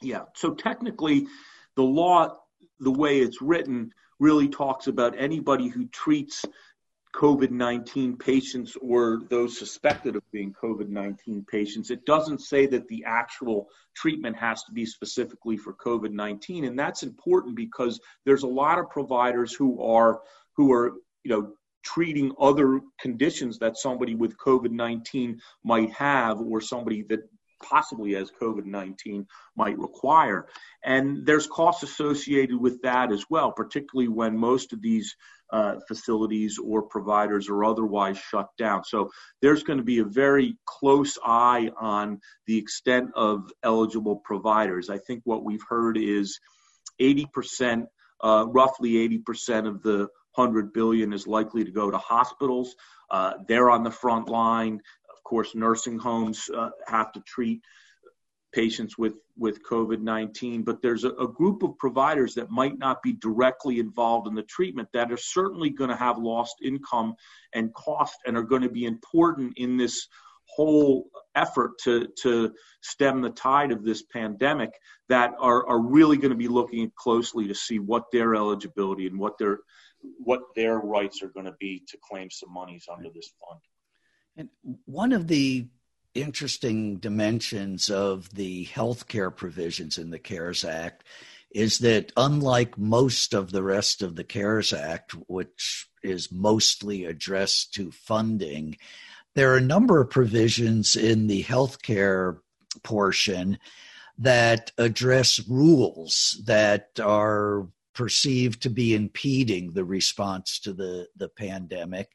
Yeah, so technically, the law, the way it's written, really talks about anybody who treats COVID 19 patients or those suspected of being COVID 19 patients. It doesn't say that the actual treatment has to be specifically for COVID 19. And that's important because there's a lot of providers who are, who are, you know, treating other conditions that somebody with COVID 19 might have or somebody that possibly as COVID 19 might require. And there's costs associated with that as well, particularly when most of these uh, facilities or providers are otherwise shut down. So there's going to be a very close eye on the extent of eligible providers. I think what we've heard is 80%, uh, roughly 80% of the 100 billion is likely to go to hospitals. Uh, they're on the front line Of course, nursing homes uh, have to treat patients with, with COVID 19, but there's a, a, group of providers that might not be directly involved in the treatment that are certainly going to have lost income and cost and are going to be important in this whole effort to, to stem the tide of this pandemic that are, are really going to be looking closely to see what their eligibility and what their what their rights are going to be to claim some monies under this fund. And one of the interesting dimensions of the healthcare provisions in the CARES Act is that unlike most of the rest of the CARES Act, which is mostly addressed to funding, there are a number of provisions in the healthcare portion that address rules that are perceived to be impeding the response to the, the pandemic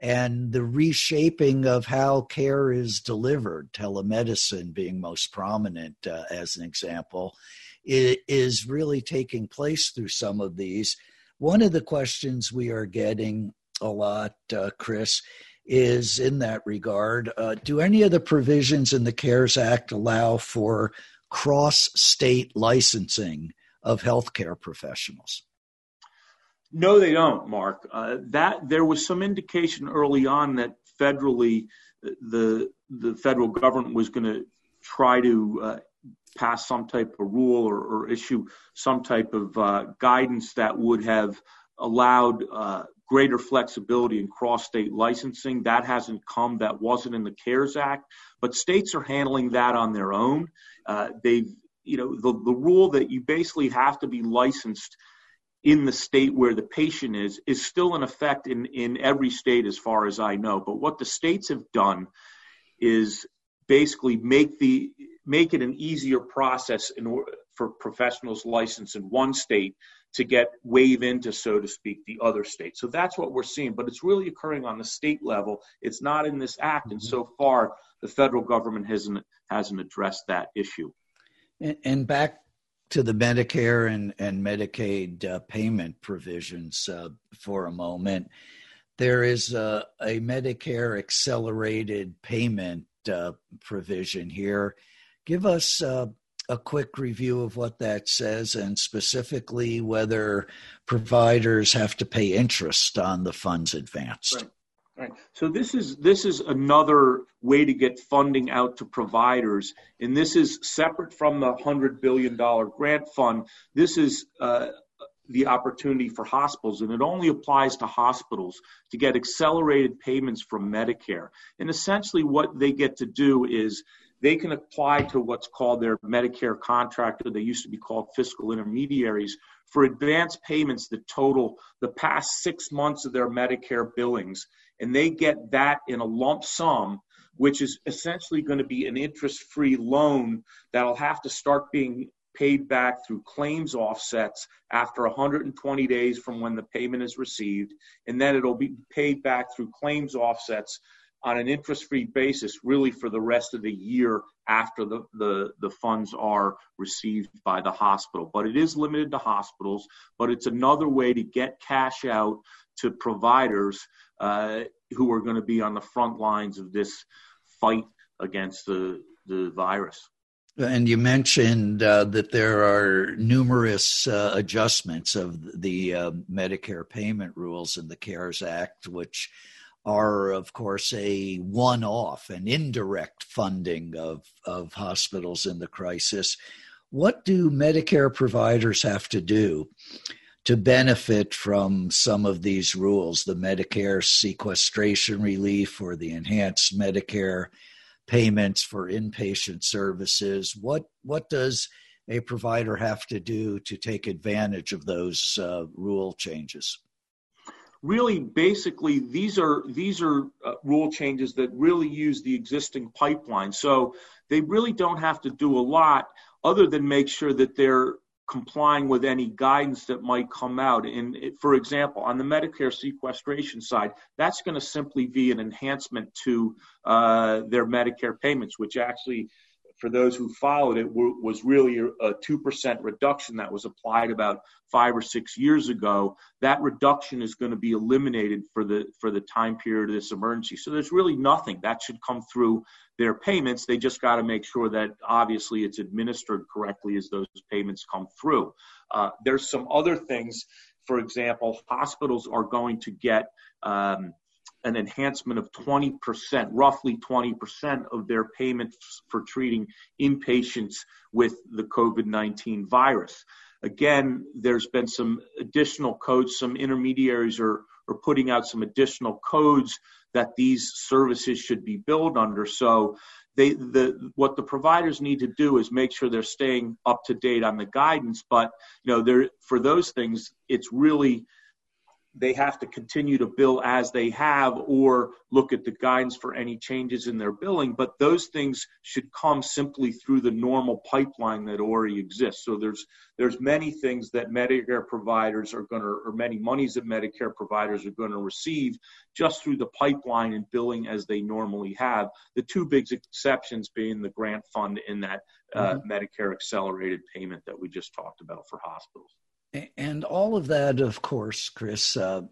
and the reshaping of how care is delivered, telemedicine being most prominent uh, as an example, is really taking place through some of these. One of the questions we are getting a lot, uh, Chris, is in that regard uh, do any of the provisions in the CARES Act allow for cross state licensing of healthcare professionals? No, they don't, Mark. Uh, that there was some indication early on that federally, the the federal government was going to try to uh, pass some type of rule or, or issue some type of uh, guidance that would have allowed uh, greater flexibility in cross state licensing. That hasn't come. That wasn't in the CARES Act. But states are handling that on their own. Uh, they've, you know, the, the rule that you basically have to be licensed in the state where the patient is is still in effect in, in every state as far as I know. But what the states have done is basically make the make it an easier process in order for professionals licensed in one state to get wave into, so to speak, the other state. So that's what we're seeing, but it's really occurring on the state level. It's not in this act, mm-hmm. and so far the federal government hasn't hasn't addressed that issue. And, and back to the Medicare and, and Medicaid uh, payment provisions uh, for a moment. There is a, a Medicare accelerated payment uh, provision here. Give us uh, a quick review of what that says and specifically whether providers have to pay interest on the funds advanced. Right. Right. So this is this is another way to get funding out to providers, and this is separate from the hundred billion dollar grant fund. This is uh, the opportunity for hospitals, and it only applies to hospitals to get accelerated payments from Medicare. And essentially, what they get to do is they can apply to what's called their Medicare contractor. They used to be called fiscal intermediaries for advance payments that total the past six months of their Medicare billings. And they get that in a lump sum, which is essentially going to be an interest free loan that'll have to start being paid back through claims offsets after 120 days from when the payment is received. And then it'll be paid back through claims offsets on an interest-free basis really for the rest of the year after the, the, the funds are received by the hospital. But it is limited to hospitals, but it's another way to get cash out to providers uh, who are going to be on the front lines of this fight against the, the virus. And you mentioned uh, that there are numerous uh, adjustments of the uh, Medicare payment rules in the CARES Act, which are, of course, a one off, and indirect funding of, of hospitals in the crisis. What do Medicare providers have to do to benefit from some of these rules, the Medicare sequestration relief or the enhanced Medicare payments for inpatient services? What, what does a provider have to do to take advantage of those uh, rule changes? really basically these are these are uh, rule changes that really use the existing pipeline so they really don't have to do a lot other than make sure that they're complying with any guidance that might come out and for example on the medicare sequestration side that's going to simply be an enhancement to uh, their medicare payments which actually for those who followed it was really a 2% reduction that was applied about five or six years ago. That reduction is going to be eliminated for the for the time period of this emergency. So there's really nothing that should come through their payments. They just got to make sure that obviously it's administered correctly as those payments come through. Uh, there's some other things. For example, hospitals are going to get um, an enhancement of 20%, roughly 20% of their payments for treating inpatients with the COVID 19 virus. Again, there's been some additional codes, some intermediaries are, are putting out some additional codes that these services should be billed under. So they, the, what the providers need to do is make sure they're staying up to date on the guidance. But you know, there for those things, it's really they have to continue to bill as they have or look at the guidance for any changes in their billing but those things should come simply through the normal pipeline that already exists so there's there's many things that medicare providers are going to or many monies that medicare providers are going to receive just through the pipeline and billing as they normally have the two big exceptions being the grant fund in that uh, mm-hmm. medicare accelerated payment that we just talked about for hospitals and all of that, of course, Chris, uh,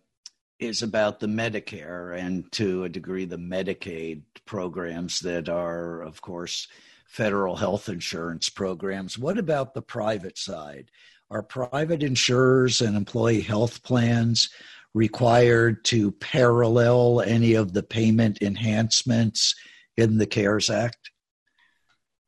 is about the Medicare and to a degree the Medicaid programs that are, of course, federal health insurance programs. What about the private side? are private insurers and employee health plans required to parallel any of the payment enhancements in the CARES Act?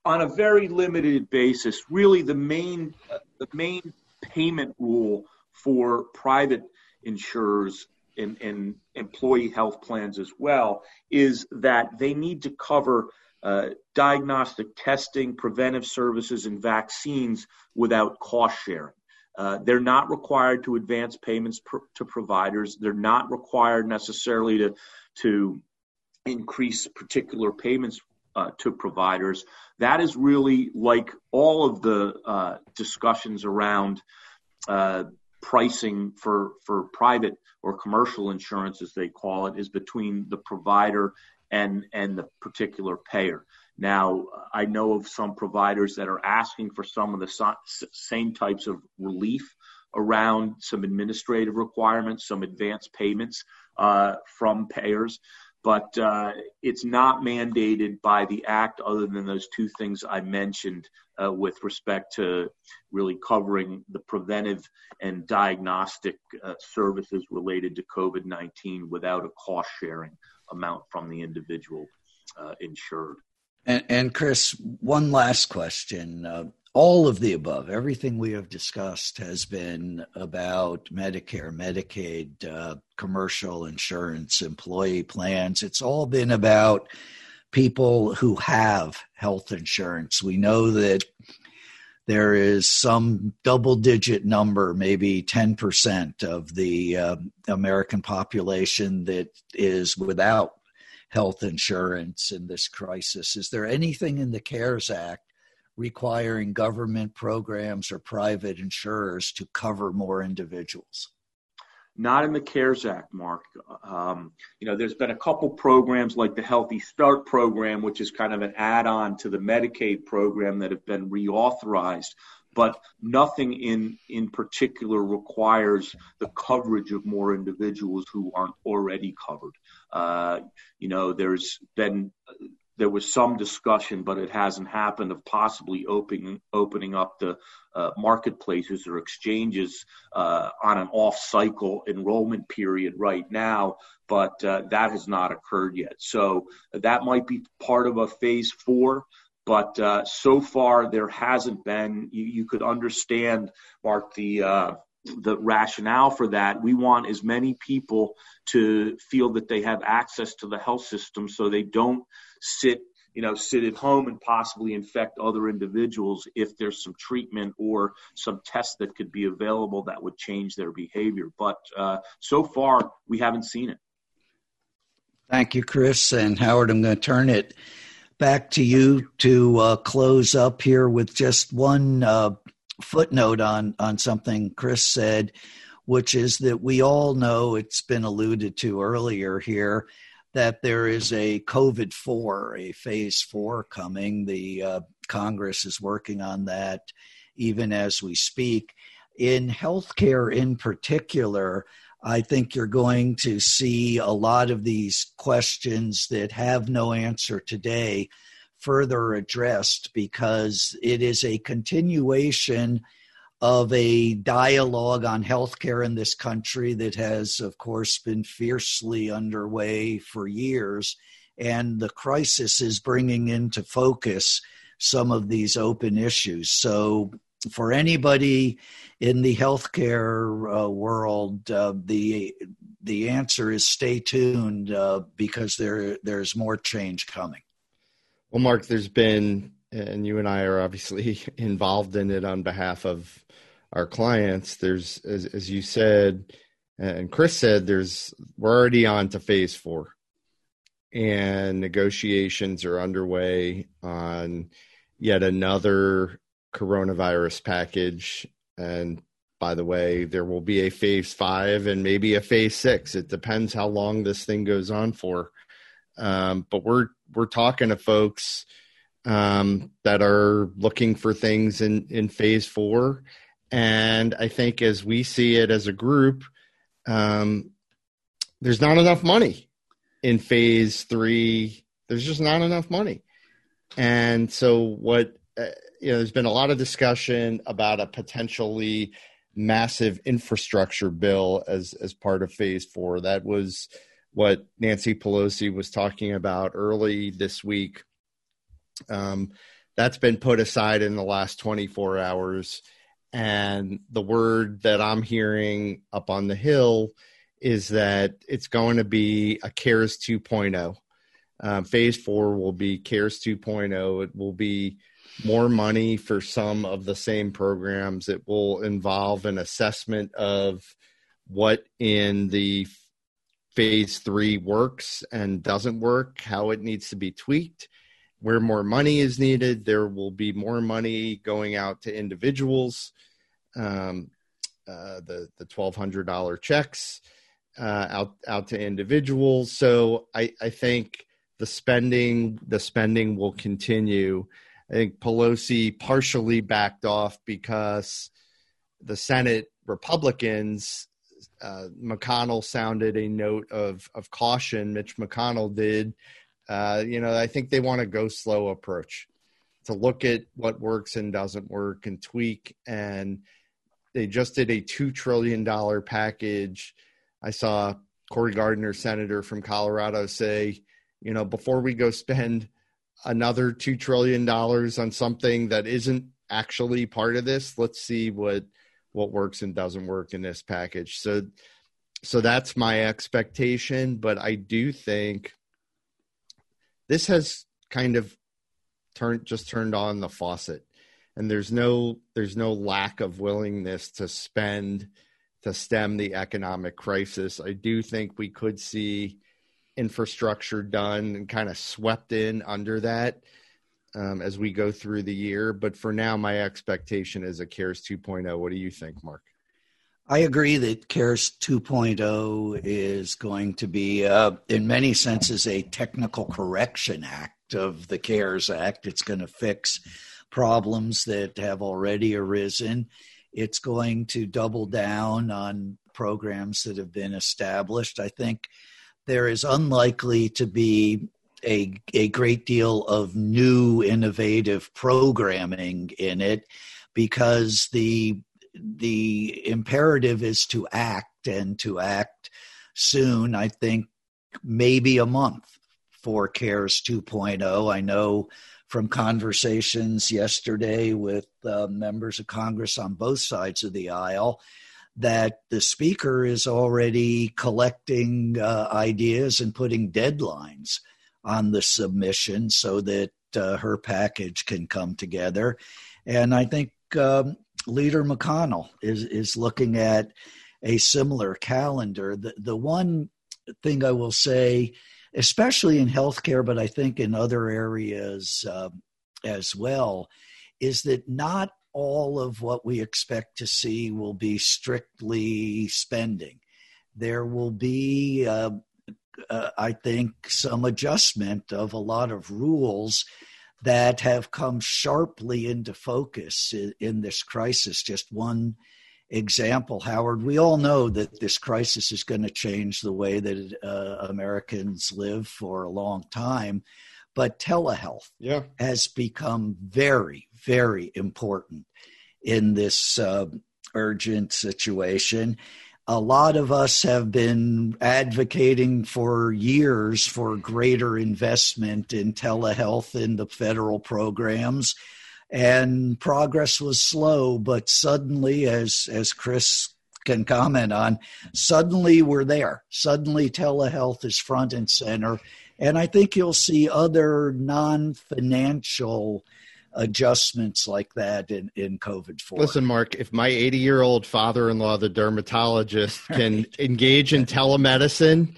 On a very limited basis, really the main uh, the main payment rule for private insurers and, and, employee health plans as well is that they need to cover uh, diagnostic testing, preventive services, and vaccines without cost sharing. Uh, they're not required to advance payments per, to providers. They're not required necessarily to to increase particular payments uh, to providers. That is really like all of the uh, discussions around uh, pricing for for private or commercial insurance, as they call it, is between the provider and and the particular payer. Now, I know of some providers that are asking for some of the same types of relief around some administrative requirements, some advance payments uh, from payers, but uh, it's not mandated by the act other than those two things I mentioned uh, with respect to really covering the preventive and diagnostic uh, services related to COVID 19 without a cost sharing amount from the individual uh, insured. And, and, Chris, one last question. All of the above, everything we have discussed has been about Medicare, Medicaid, uh, commercial insurance, employee plans. It's all been about people who have health insurance. We know that there is some double digit number, maybe 10% of the uh, American population that is without health insurance in this crisis. Is there anything in the CARES Act requiring government programs or private insurers to cover more individuals? Not in the CARES Act, Mark. Um, you know, there's been a couple programs like the Healthy Start program, which is kind of an add-on to the Medicaid program that have been reauthorized but nothing in in particular requires the coverage of more individuals who aren't already covered. Uh, you know, there's been there was some discussion, but it hasn't happened of possibly opening opening up the uh, marketplaces or exchanges uh, on an off-cycle enrollment period right now, but uh, that has not occurred yet. So that might be part of a phase four. But uh, so far, there hasn't been. You, you could understand, Mark, the uh, the rationale for that. We want as many people to feel that they have access to the health system, so they don't sit you know, sit at home and possibly infect other individuals if there's some treatment or some tests that could be available that would change their behavior. But uh, so far, we haven't seen it. Thank you, Chris. And Howard, I'm going to turn it back to you to uh, close up here with just one uh, footnote on on something Chris said, which is that we all know it's been alluded to earlier here that there is a COVID four, a phase four coming. The uh, Congress is working on that even as we speak. In healthcare, in particular, I think you're going to see a lot of these questions that have no answer today further addressed because it is a continuation of a dialogue on healthcare in this country that has, of course, been fiercely underway for years. And the crisis is bringing into focus some of these open issues. So, for anybody in the healthcare uh, world, uh, the the answer is stay tuned uh, because there there's more change coming. Well, Mark, there's been, and you and I are obviously involved in it on behalf of our clients. There's, as, as you said, and Chris said, there's we're already on to phase four, and negotiations are underway on yet another coronavirus package. And by the way, there will be a phase five and maybe a phase six. It depends how long this thing goes on for. Um, but we're we're talking to folks um, that are looking for things in in phase four, and I think as we see it as a group, um, there's not enough money in phase three. There's just not enough money, and so what uh, you know, there's been a lot of discussion about a potentially massive infrastructure bill as as part of phase four. That was what Nancy Pelosi was talking about early this week. Um, that's been put aside in the last 24 hours. And the word that I'm hearing up on the Hill is that it's going to be a CARES 2.0. Um, phase four will be CARES 2.0. It will be more money for some of the same programs. It will involve an assessment of what in the phase three works and doesn't work, how it needs to be tweaked, where more money is needed. There will be more money going out to individuals, um, uh, the the twelve hundred dollar checks uh, out out to individuals. So I, I think the spending the spending will continue. I think Pelosi partially backed off because the Senate Republicans, uh, McConnell sounded a note of of caution. Mitch McConnell did. Uh, you know, I think they want a go slow approach to look at what works and doesn't work and tweak. And they just did a two trillion dollar package. I saw Cory Gardner, senator from Colorado, say, you know, before we go spend another two trillion dollars on something that isn't actually part of this let's see what what works and doesn't work in this package so so that's my expectation but i do think this has kind of turned just turned on the faucet and there's no there's no lack of willingness to spend to stem the economic crisis i do think we could see infrastructure done and kind of swept in under that um, as we go through the year. But for now, my expectation is a CARES 2.0. What do you think, Mark? I agree that CARES 2.0 is going to be, uh, in many senses, a technical correction act of the CARES Act. It's going to fix problems that have already arisen. It's going to double down on programs that have been established. I think there is unlikely to be a, a great deal of new innovative programming in it because the the imperative is to act and to act soon i think maybe a month for cares 2.0 i know from conversations yesterday with uh, members of congress on both sides of the aisle that the speaker is already collecting uh, ideas and putting deadlines on the submission so that uh, her package can come together. And I think um, Leader McConnell is is looking at a similar calendar. The the one thing I will say, especially in healthcare, but I think in other areas uh, as well, is that not all of what we expect to see will be strictly spending. There will be, uh, uh, I think, some adjustment of a lot of rules that have come sharply into focus in, in this crisis. Just one example, Howard. We all know that this crisis is going to change the way that uh, Americans live for a long time but telehealth yeah. has become very, very important in this uh, urgent situation. A lot of us have been advocating for years for greater investment in telehealth in the federal programs, and progress was slow. But suddenly, as as Chris can comment on, suddenly we're there. Suddenly, telehealth is front and center and I think you'll see other non financial adjustments like that in, in COVID 4. Listen, Mark, if my 80 year old father in law, the dermatologist, can engage in telemedicine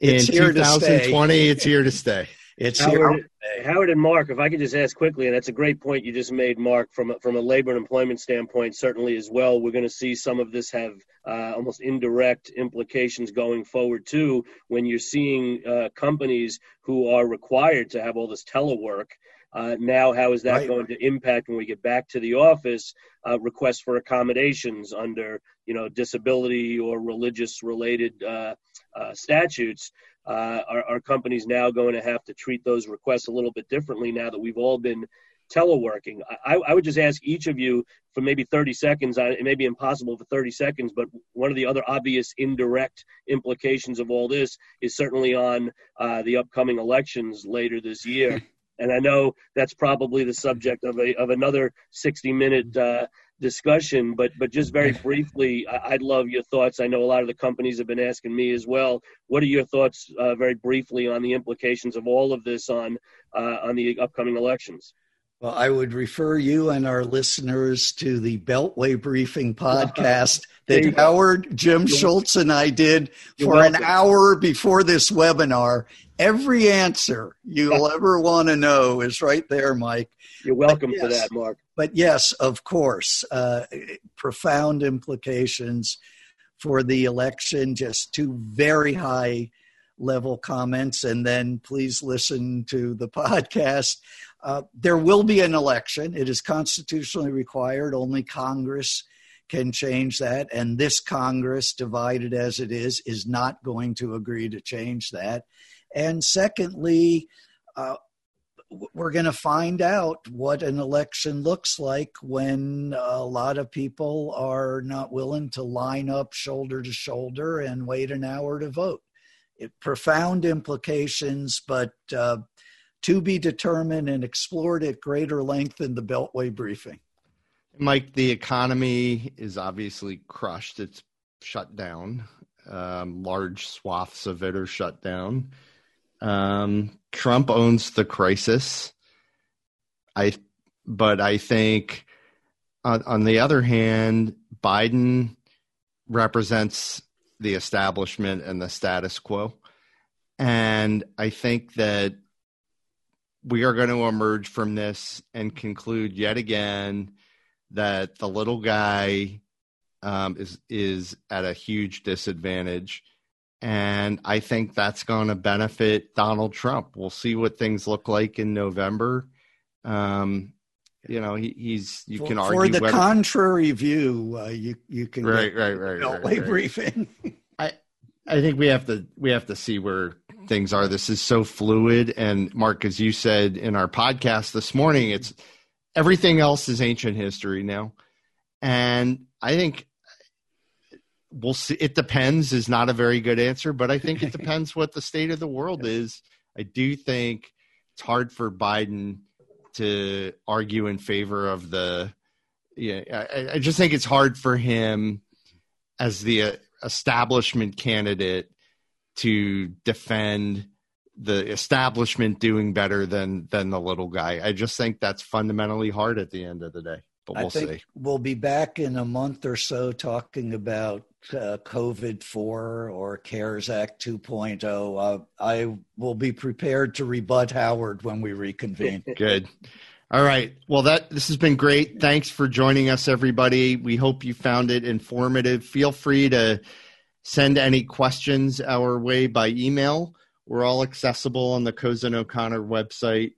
in 2020, it's here to stay. It's Howard, Howard and Mark, if I could just ask quickly, and that's a great point you just made, Mark, from a, from a labor and employment standpoint, certainly as well. We're going to see some of this have uh, almost indirect implications going forward too. When you're seeing uh, companies who are required to have all this telework, uh, now how is that right. going to impact when we get back to the office? Uh, requests for accommodations under you know disability or religious related uh, uh, statutes uh, are, are companies now going to have to treat those requests a little bit differently now that we've all been teleworking. I, I would just ask each of you for maybe 30 seconds. It may be impossible for 30 seconds, but one of the other obvious indirect implications of all this is certainly on uh, the upcoming elections later this year. And I know that's probably the subject of a of another 60 minute uh, discussion, but but just very briefly, I'd love your thoughts. I know a lot of the companies have been asking me as well. What are your thoughts, uh, very briefly, on the implications of all of this on uh, on the upcoming elections? Well, I would refer you and our listeners to the Beltway Briefing podcast that Howard, Jim Schultz, and I did for an hour before this webinar. Every answer you'll ever want to know is right there, Mike. You're welcome yes, for that, Mark. But yes, of course, uh, profound implications for the election. Just two very high level comments, and then please listen to the podcast. Uh, there will be an election. It is constitutionally required. Only Congress can change that. And this Congress, divided as it is, is not going to agree to change that. And secondly, uh, we're going to find out what an election looks like when a lot of people are not willing to line up shoulder to shoulder and wait an hour to vote. It, profound implications, but uh, to be determined and explored at greater length in the Beltway briefing. Mike, the economy is obviously crushed. It's shut down. Um, large swaths of it are shut down. Um, Trump owns the crisis. I, but I think on, on the other hand, Biden represents the establishment and the status quo. And I think that we are going to emerge from this and conclude yet again that the little guy um, is is at a huge disadvantage, and I think that's going to benefit Donald Trump. We'll see what things look like in November. Um, you know, he, he's you for, can argue for the whether, contrary view. Uh, you you can right right right right, right, briefing. I I think we have to we have to see where things are. This is so fluid. And Mark, as you said in our podcast this morning, it's everything else is ancient history now. And I think we'll see. It depends is not a very good answer, but I think it depends what the state of the world is. I do think it's hard for Biden to argue in favor of the. Yeah, I, I just think it's hard for him as the uh, establishment candidate to defend the establishment doing better than than the little guy. I just think that's fundamentally hard at the end of the day. But we'll see. We'll be back in a month or so talking about uh, COVID 4 or CARES Act 2.0. Uh, I will be prepared to rebut Howard when we reconvene. Good. All right. Well, that this has been great. Thanks for joining us, everybody. We hope you found it informative. Feel free to send any questions our way by email. We're all accessible on the Cozen O'Connor website.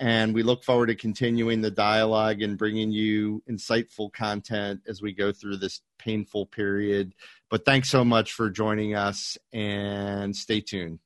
And we look forward to continuing the dialogue and bringing you insightful content as we go through this painful period. But thanks so much for joining us and stay tuned.